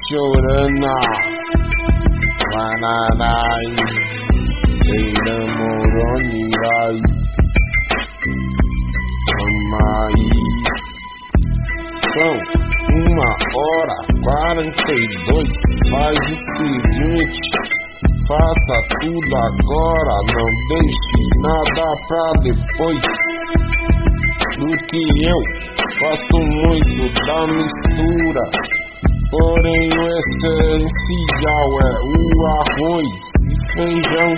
chorana, vanarai, enamoronirai. Amaí. São uma hora quarenta e dois. Faz o seguinte, faça tudo agora, não deixe nada pra depois. Do que eu gosto muito da mistura, porém o essencial é o arroz e feijão.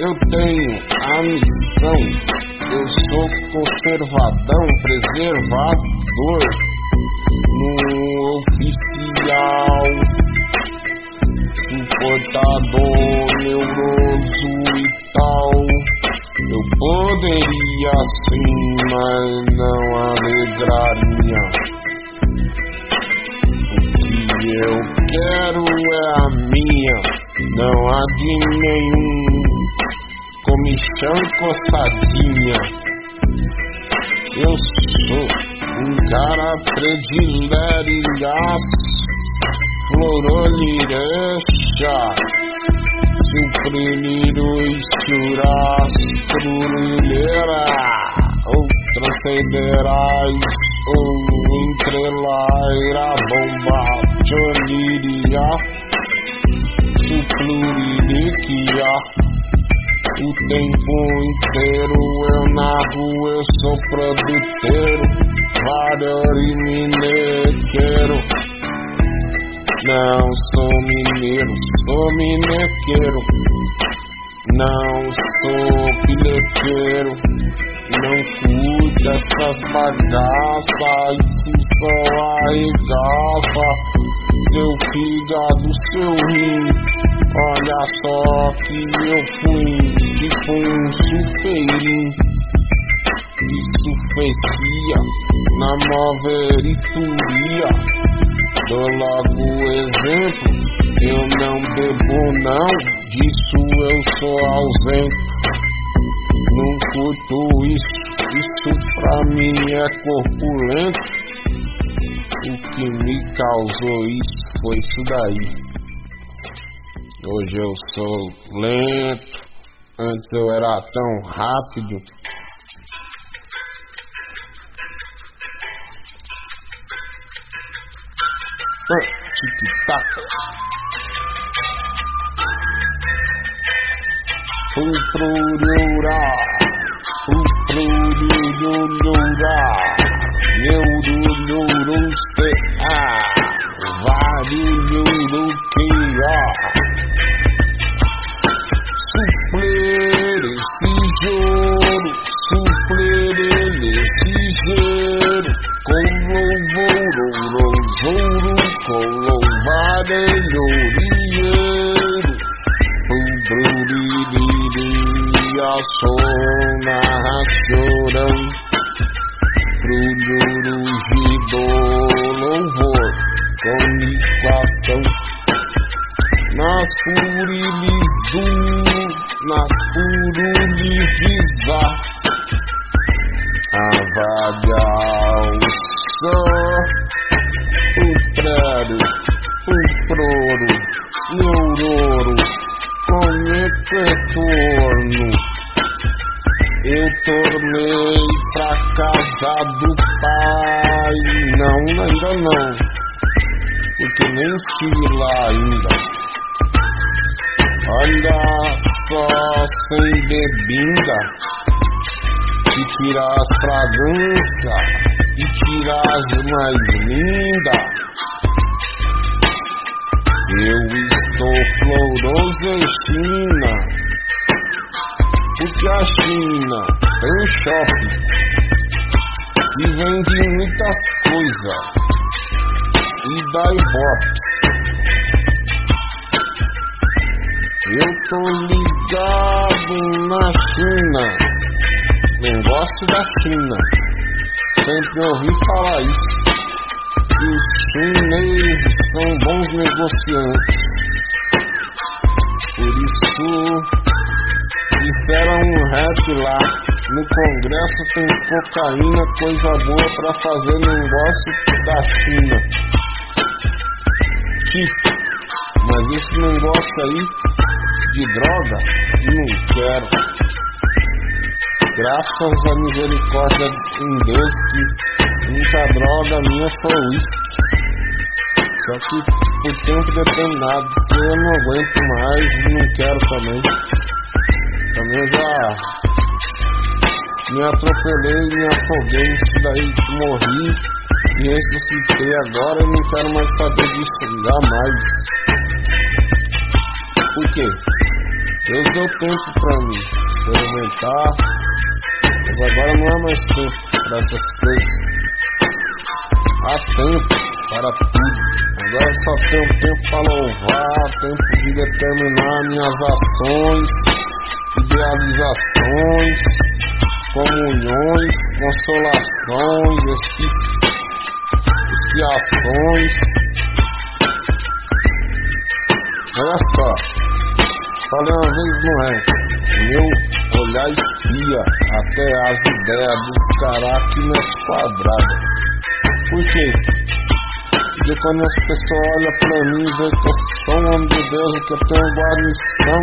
Eu tenho a missão eu sou conservadão, preservador no oficial, importador neuroso e tal. Eu poderia sim, mas não alegraria. O que eu quero é a minha, não a de nenhum comichão e coçadinha. Eu sou um cara predilerilhaço, florolirecha, suprimiro e churrascurulheira, ou transcenderais, ou entrelaira, bomba, choniria, supluriliquia. O tempo inteiro eu narro, eu sou produteiro, vário minequeiro. Não sou mineiro, sou minequeiro. Não sou pileteiro, não cuido dessas bagaças. Isso só arregaça seu fígado, seu rim. Olha só que eu fui tipo um sufeirinho que sufecia na moverituria. Dou logo exemplo, eu não bebo não, disso eu sou ausente. Não curto isso, isso pra mim é corpulento. O que me causou isso foi isso daí. Hoje eu sou lento, antes eu era tão rápido. Tic-tac. Fui pro Lura, meu Lura, ah, vários Lura, suplir esse esse juro, com louvor, louvouro, com louvar elorieiro, bruliriria, sona, chorão, frulhurugido, louvor, comunicação, nas furilis do, nas furilis avaliação, o proro, neuroro, com retorno. Eu tornei pra casa do pai, não, ainda não, porque nem estive lá ainda. Olha só sem bebida E tira as fragrâncias E tira as mais lindas Eu estou floroso em China. Porque a China tem um shopping E vende muitas coisas. E dá ibope. Eu tô ligado na China. Negócio da China. Sempre ouvi falar isso. Os chineses são bons negociantes. Por isso, fizeram um rap lá. No Congresso tem cocaína, coisa boa pra fazer negócio da China. Tipo, mas esse negócio aí de droga, não quero. Graças à misericórdia em Deus que muita droga minha foi uísque. Só que por tempo determinado, eu não aguento mais e não quero também. Também eu já me atropelei, me afoguei, daí morri e ressuscitei agora e não quero mais saber disso jamais. Por quê? Deus deu tempo pra mim experimentar, mas agora não há mais tempo para essas coisas. Há tempo para tudo. Agora só tenho tempo para louvar, tempo de determinar minhas ações, idealizações, comunhões, consolações, expiações. Olha só, falei uma vez não é, meu olhar espia até as ideias dos caráquinas quadradas. Por quê? Porque quando as pessoas olham pra mim e veem que eu sou um homem de Deus e que eu tenho guarnição,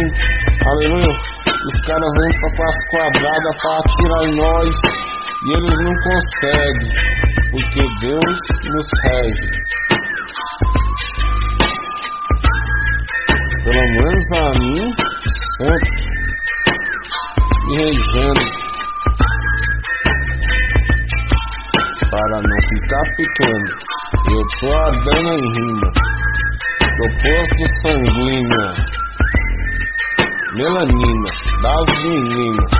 aleluia, os caras vêm pra classe quadrada pra atirar em nós e eles não conseguem, porque Deus nos rege. Pelo menos a mim, sempre me regendo para não ficar pequeno. Eu tô ardendo em rima, proposto sanguínea, melanina das meninas,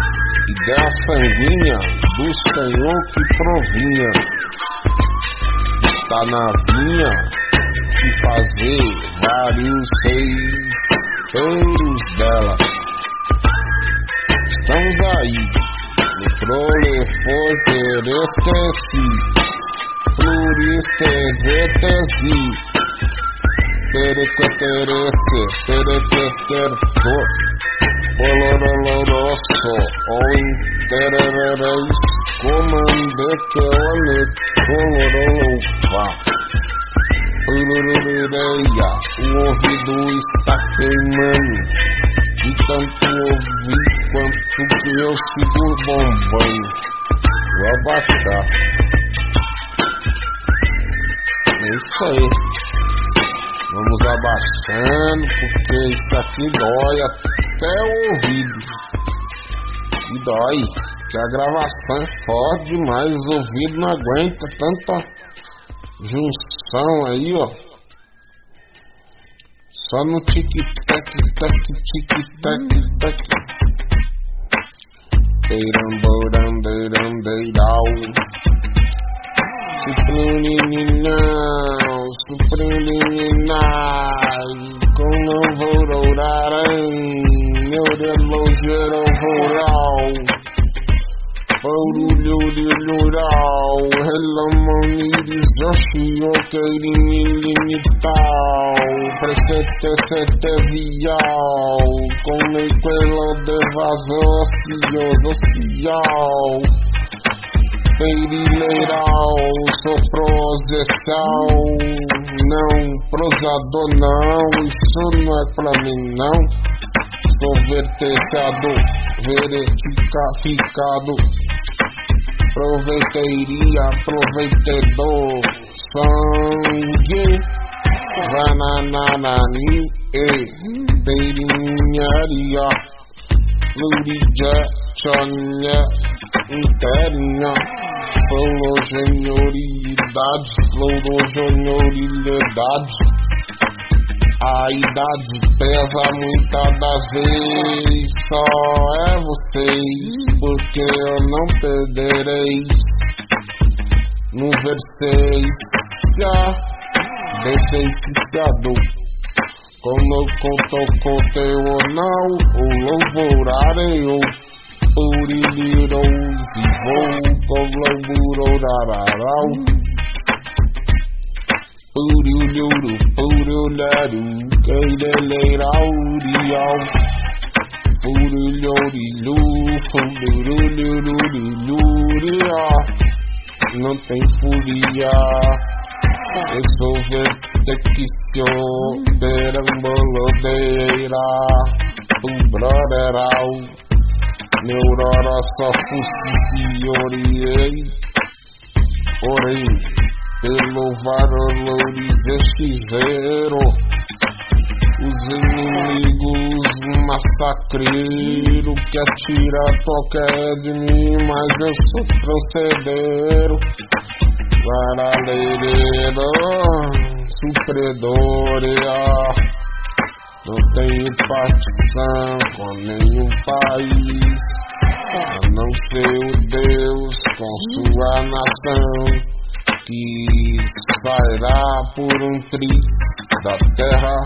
ideia sanguínea do Senhor que provinha. Está na vinha e fazer vários reis dela estamos aí. No prolefoserestesi, pluristezetesi, perequeterese, perequeterto, poloroloroso, ou interereis, comandequeone, colorolofa. Pulurureia, o ouvido está queimando de tanto ouvir quanto que eu sigo bombando. Vou abaixar. Isso aí. Vamos abaixando, porque isso aqui dói até o ouvido. E dói. Que a gravação é forte demais, os ouvidos não aguentam tanta junção aí, ó. Só no tic-tac, tac, tic-tac, tac. Deiram, boram, deiram, deirau. Suprunininão, suprunininai. Com não vou ourarão, meu relógio voral. Barulhurururau, relamoniris, joshio, queirinilimital, presete, sete, vial, com mequela de vasocio, social, feirileiral, sou prosessal, não, prosador não, isso não é pra mim não, sou verteciador, verificado, proveiteiria, proveitedor, sangue, vananani, e beirinharia, luridja, tchonha, interna, florogenioridade, florogenioridade, a idade pesa muitas das vezes, só é vocês, porque eu não perderei. No verseis, já deixei ciciado. Como conto ou não, o louvorarei ou Puririrou, vou com dararau. Puriuluru, puriularu, queireleirauriau. Puriulurilu, fururulururiluria. Não tem furia. Eu sou vertequisio, berambolodeira, o brotheral, neurora só fustioriei, porém, pelo valores extiveram, os inimigos massacreiro que atira qualquer de mim, mas eu sou procedero. Guaraleiro, supredora, não tenho partição com nenhum país, a não ser o Deus com sua nação, que sairá por um triz da terra,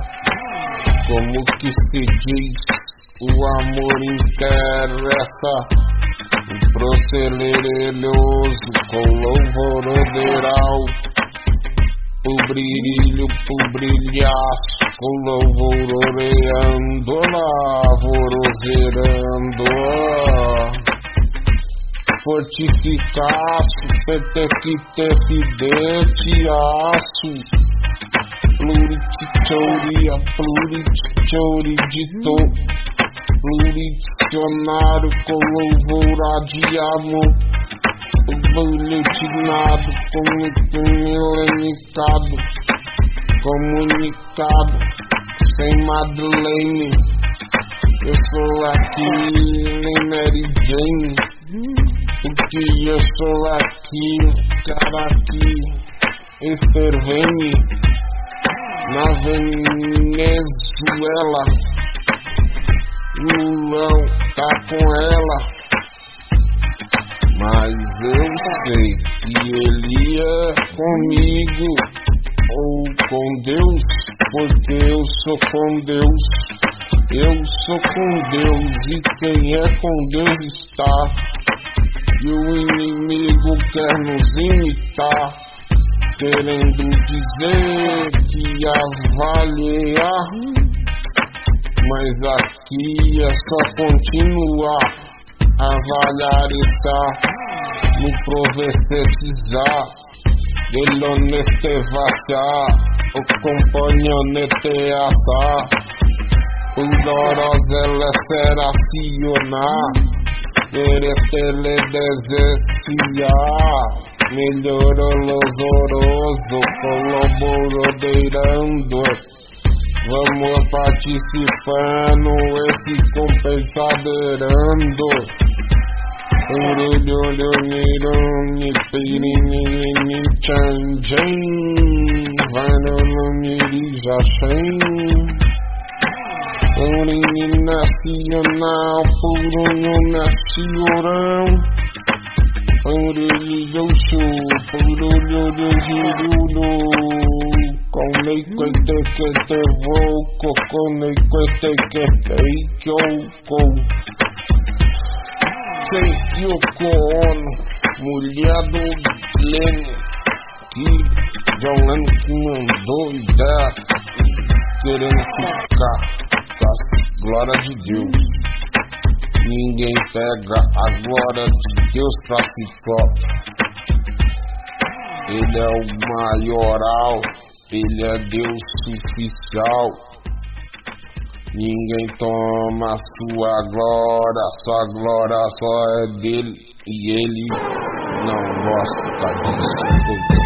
como que se diz, o amor interessa. Procelerelhoso com louvor oderal, o brilho, o brilhaço, com louvor oreando, lavoroserando, fortificaço, petequitefidetiaço, pluritichouria, pluritichouridito, pluridicionário com louvor diabo, boletinado, comunicado, comunicado, sem Madeleine, eu sou aqui nem Mary Jane, porque eu sou aqui, cara aqui, enfervene, na Venezuela. Lulão tá com ela, mas eu sei que ele é comigo ou com Deus, porque eu sou com Deus. Eu sou com Deus e quem é com Deus está. E o inimigo quer nos imitar, querendo dizer que avaliar mas aqui é só continuar a avaliar estar no proverbetizar del honeste vaciar o companhionete assar pudorosa ela será sionar meretele desestiar melhorolosoroso colaboradeirando Vamos participando, esse compensadeirando. Urulhulhulhiruni, pirinini, tchanjim. Vai no nuniri, jachem. Urini nacional, purunho nacional. Urulho, purulho, Konei kwete kete voko, konei kwete kete ikyoko. Sei Yoko Ono, mulher do Lênin, que que mandou dar, querendo ficar com glória de Deus. Ninguém pega a glória de Deus pra si próprio. Ele é o maioral. Ele é Deus suficial. Ninguém toma sua glória, sua glória só é dele e ele não gosta disso.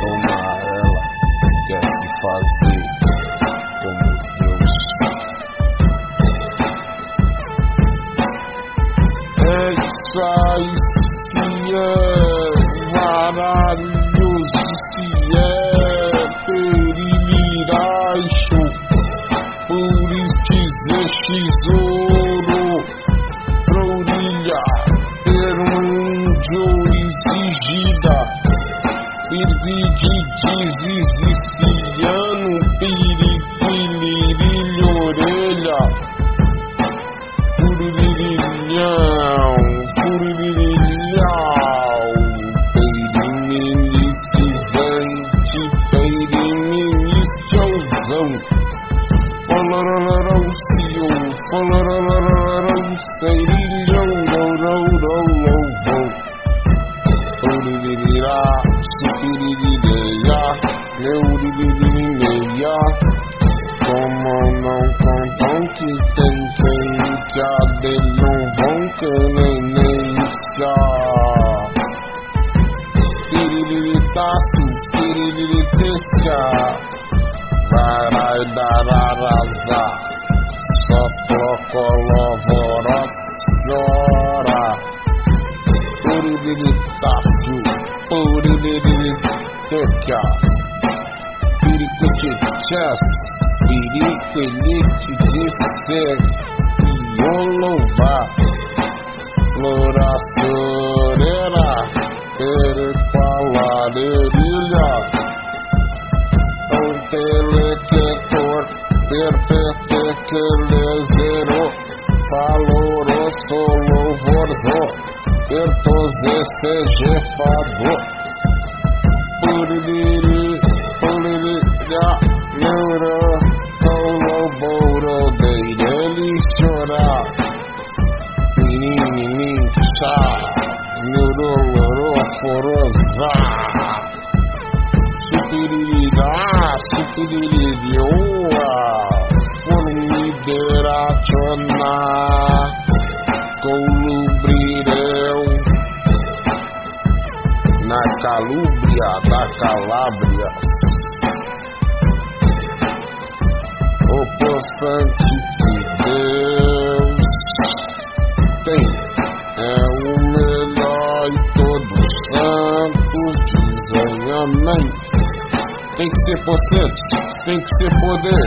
Tem que ser poder,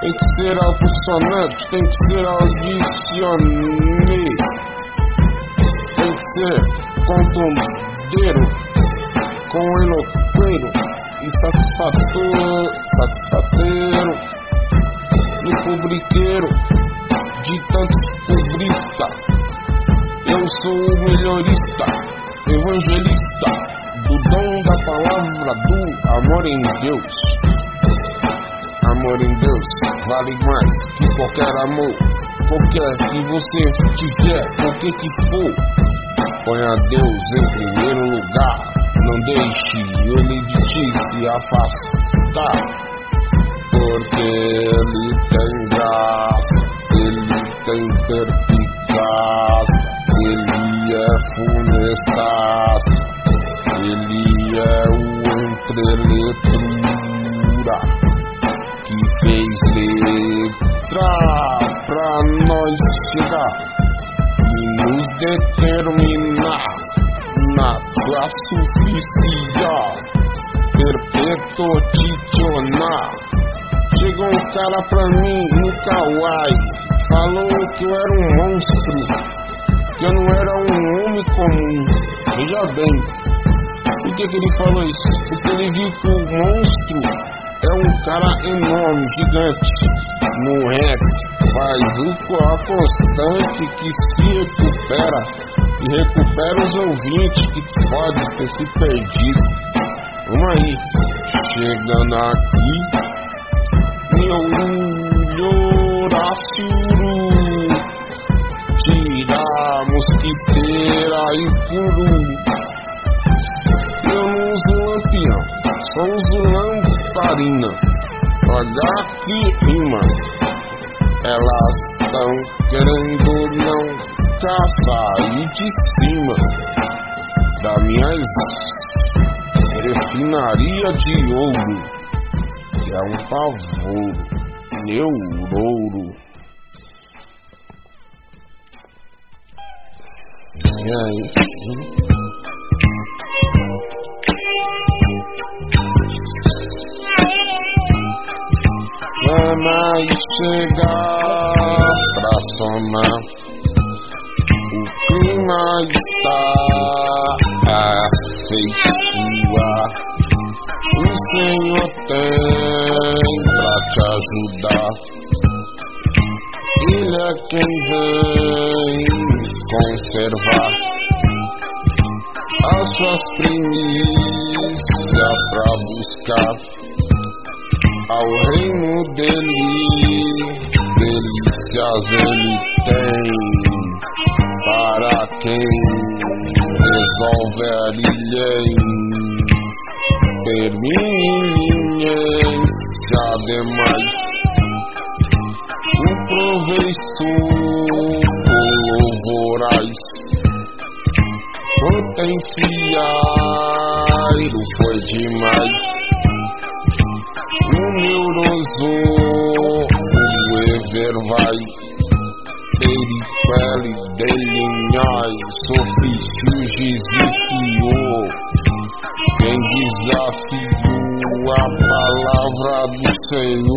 tem que ser alto-sonante, tem que ser audicionê, tem que ser contundeiro, com eloqueiro e satisfator, satisfateiro e publiqueiro de tantos publista. Eu sou o melhorista, evangelista do dom da palavra do amor em Deus. Amor em Deus vale mais que qualquer amor, qualquer que você tiver, qualquer que for. Ponha Deus em primeiro lugar, não deixe ele de ti se afastar, porque ele tem graça, ele tem perspicácia, pra mim no Kawaii, falou que eu era um monstro, que eu não era um homem comum. Veja bem, por que, que ele falou isso? Porque ele viu que o monstro é um cara enorme, gigante, rap, faz o a constante que se recupera e recupera os ouvintes que pode ter se perdido. Vamos aí, chegando aqui, furu. Eu não uso lampião, só uso lamparina. Olha que rima, elas estão querendo não caçar e de cima da minha refinaria de ouro, que é um pavor, neurouro. Vamos chegar pra somar. O clima está a feitua. O Senhor tem pra te ajudar. É quem vem conservar as suas primícias pra buscar ao reino dele. Delícias ele tem para quem resolverilhem permilinhens ademais o potenciairo foi demais. O neuroso o ever vai. Peripele delinhais ofício gizifiou quem desafiou a palavra do Senhor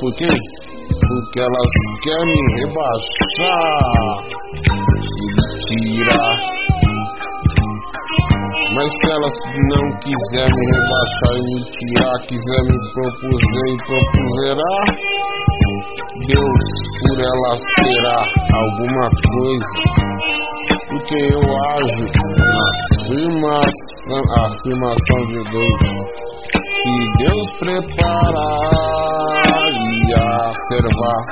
por quê? Porque elas querem me rebaixar e tirar. Mas se elas não quiser me rebaixar e me tirar, quiser me propuser e propuserá, Deus por elas terá alguma coisa. Porque eu ajo na afirmação, afirmação de Deus. Se Deus preparar a servar,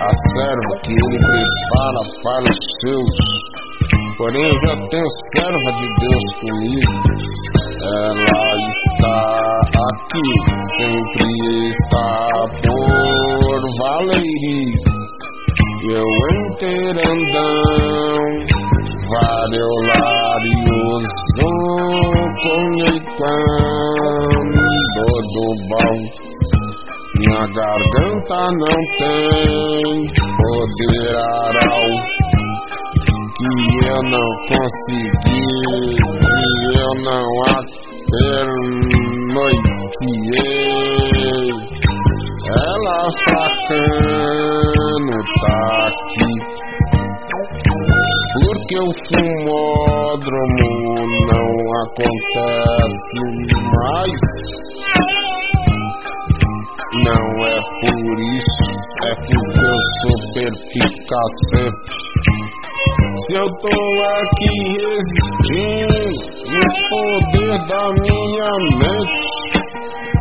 a serva que Ele prepara para os seus. Porém, eu já tenho serva de Deus comigo. Ela está aqui, sempre está por valer. Eu inteirandão, variolarioso, conheitando garganta não tem poder aral que eu não consegui, que eu não apernoiteei. Ela fracano tá aqui, porque o fumódromo não acontece mais. Não é por isso, é eu sou perspicaz. Se eu tô aqui resistindo no poder da minha mente,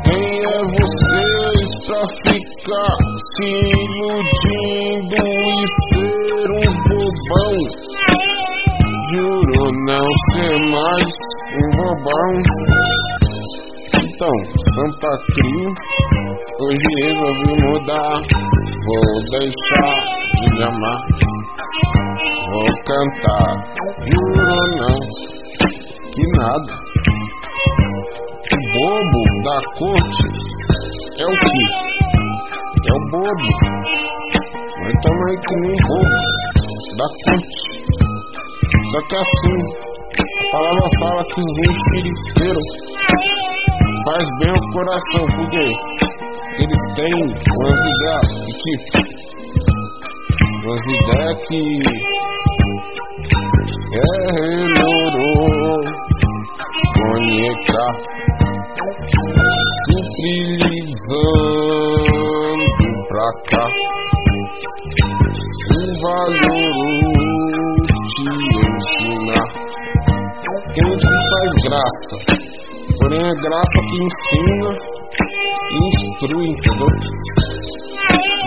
quem é vocês pra ficar se iludindo e ser um bobão? Juro não ser mais um bobão. Então, Santa Crio, hoje resolvi mudar. Vou deixar de amar. Vou cantar, juro não, que nada. O bobo da corte é o que? É o bobo. Mas tamo aí que nem bobo da corte. Só que assim, a palavra fala que o vinho espiriteiro faz bem ao coração, porque eles têm umas ideias que umas ideias que é relorou conheca sutilizando pra cá. Um valor te ensinar. Quem te faz graça é graça que ensina e instrui, entendeu?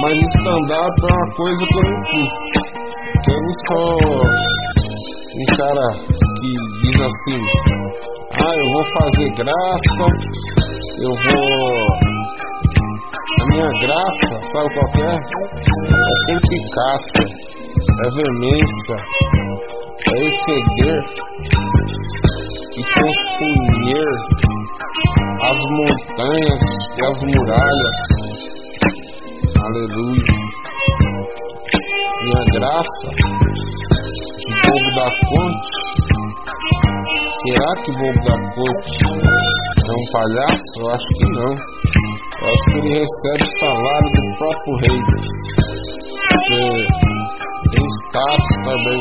Mas stand-up é uma coisa que eu não curto. Eu não sou um cara que diz assim, ah, eu vou fazer graça, eu vou. Minha graça, sabe qual é? É perspicácia, é veemência, é exceder e construir as montanhas e as muralhas. Aleluia. Minha graça, de povo da fonte, Será que Bobo da Corte é um palhaço? Eu acho que não. Eu acho que ele recebe o salário do próprio rei. Porque tem status também.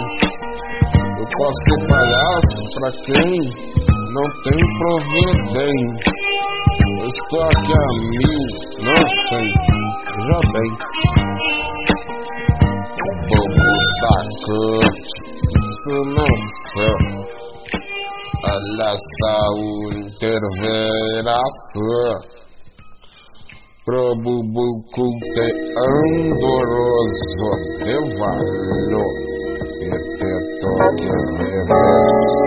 Eu posso ser palhaço para quem não tem providência. Estou aqui a mil, não sei. Já bem. Bobo da Corte. Isso não sei. Olha essa interveração probubuculte andoroso de valor e toque reversaço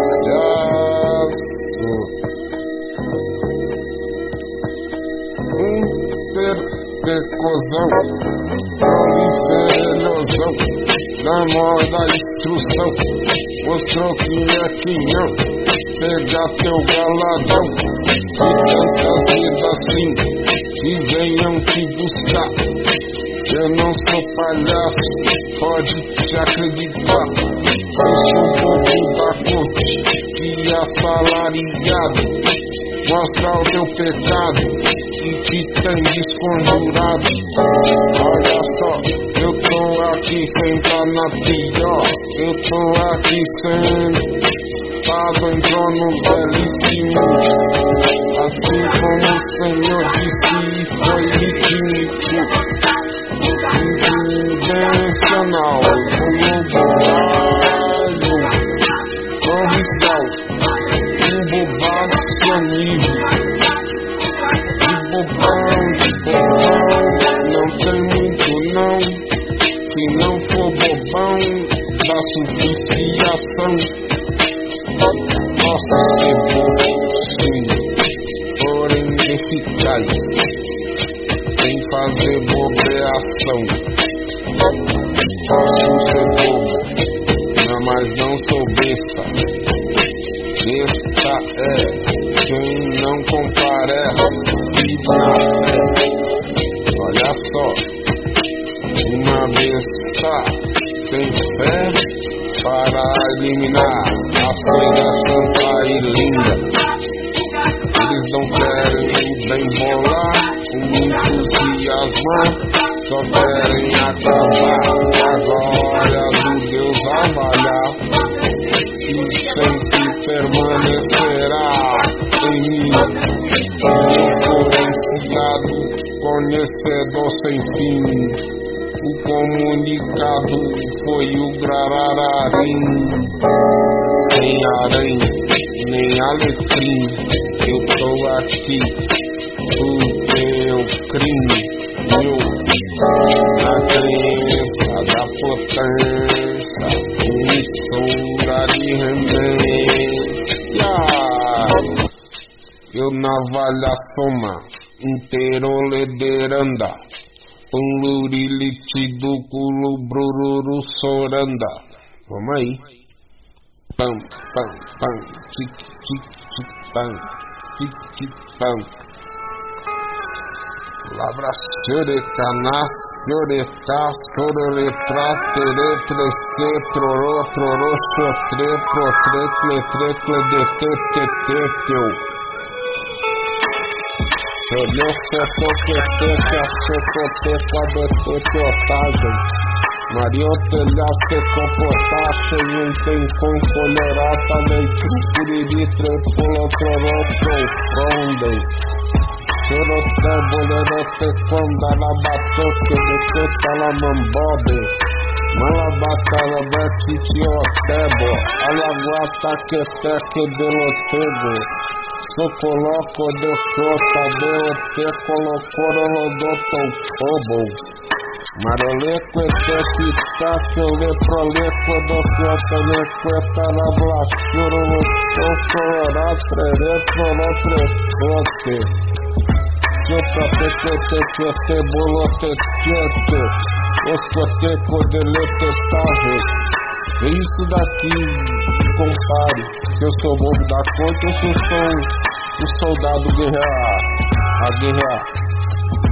intertecosão proliferosão da moda instrução mostrou que é quinhão pegar teu galadão e tantas vidas assim que venham te buscar. Eu não sou palhaço, pode te acreditar. Sou bobo da corte que assalariado. Mostra o teu pecado e te tem desconjurado. Olha só, eu tô aqui tá na pior. Eu tô aqui sem sentado em trono belíssimo, assim como o Senhor disse foi ritmo, convencional, Brown. Do culo brururu soranda. Vamos aí. Pam, pam, pam, tic, tic, tic, pam, tic, tic, pam. Labra xerecana, xereca, soreretra, tere, trece, trorô, trorô, xotre, protre, cletre, cledete, tete, teu. Olhou secoqueteca, secoteca, detete, otagem. Mariotelha, secopotache, não tem com colorata, leitro, curiri, trepolo, trorotro, fronde. Chorote, bolerote, conda, labatoque, deteta, lamambobe. Malabata, labete, tiotebo, alaguata, queteque, delotego. Socoloco de sota de te colocou do tobo. Maroleco te pistacho le proleco do fiota le cuesta la blasuro lo toco rastre retro lo precote. Sopa te te te te te bolo te te Oscoteco de lete tave. É isso daqui, compare. Se eu sou bobo da corte, eu sou, sou o soldado guerrear. A guerrear.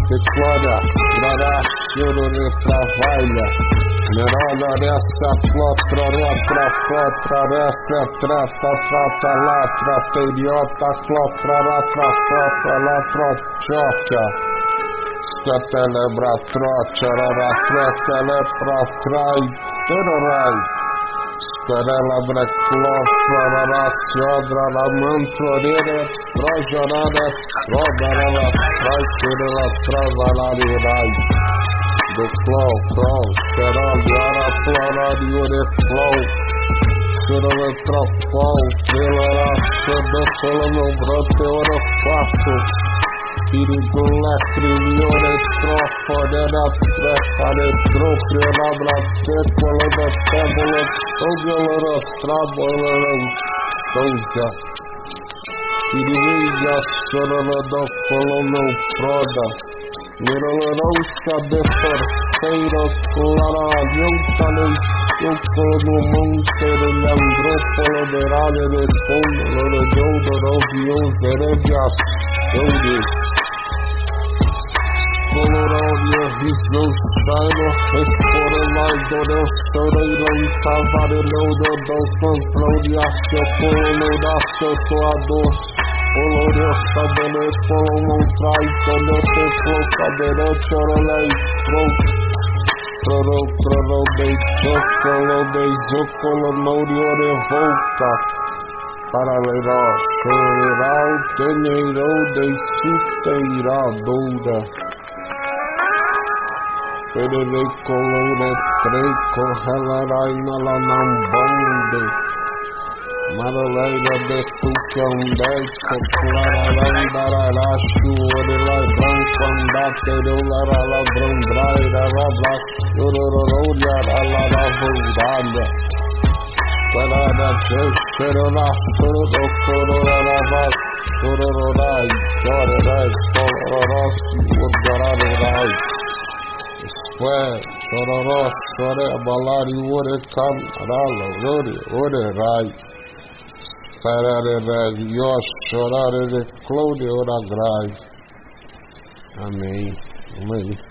Pecuária, grará, chororê, travalha. Nerada dessa plotra, rotra, fotra, ressa, trata, trata, latra, teriota, clotra, ratra, fotra, latra, tchoca. Scatelebra, trocha, rara, treca, lepra, trai, terorai. Scarelebra, clofra, rara, siodra, ramantro, trojarada, rodarala, trai, terela, travalarirai. Do flow, flow, scarol, yara, flora, diore, flow. Serole, troflow, Birinden estriliyor etraf Faderat trefare Drokre rabrat Teknoloda Sirivija da proda de clara Yutale Yucolo montere l'andropolo verale del fondo Loro giodoro vio zerebia Soudi Colorado Rizzo Style Esporo Laidoro Soreiro Tavarelo do Controle Acho Polo Dacho Toador Coloreo Sabene Polo Montrai Todo Te Flo Cadero Chorolei Pro Proro Proro Dei Zocolo Dei Zocolo Moriore Volta Paralelo Choral Teneiro Dei Suteira Doura Perere Perereco, Louretreco, Relarainalanam, Bonde, Maroleira, Bestucão, Deco, Clararandarachu, Orelai, Branco, Andate, Eularala, Brandraira, Rabla, Orororolha, Alara, Voldada, Parada, Tchecherona, Soro, Sororarava, Sororai, Sororai, Sororai, Sororai, Sororai, Pues, sororó, sore, balari, ore, kam, ralo, rori, ore, rai. Sarare, rai, yos, sorare, clone, ora, grai. Amém. Amém.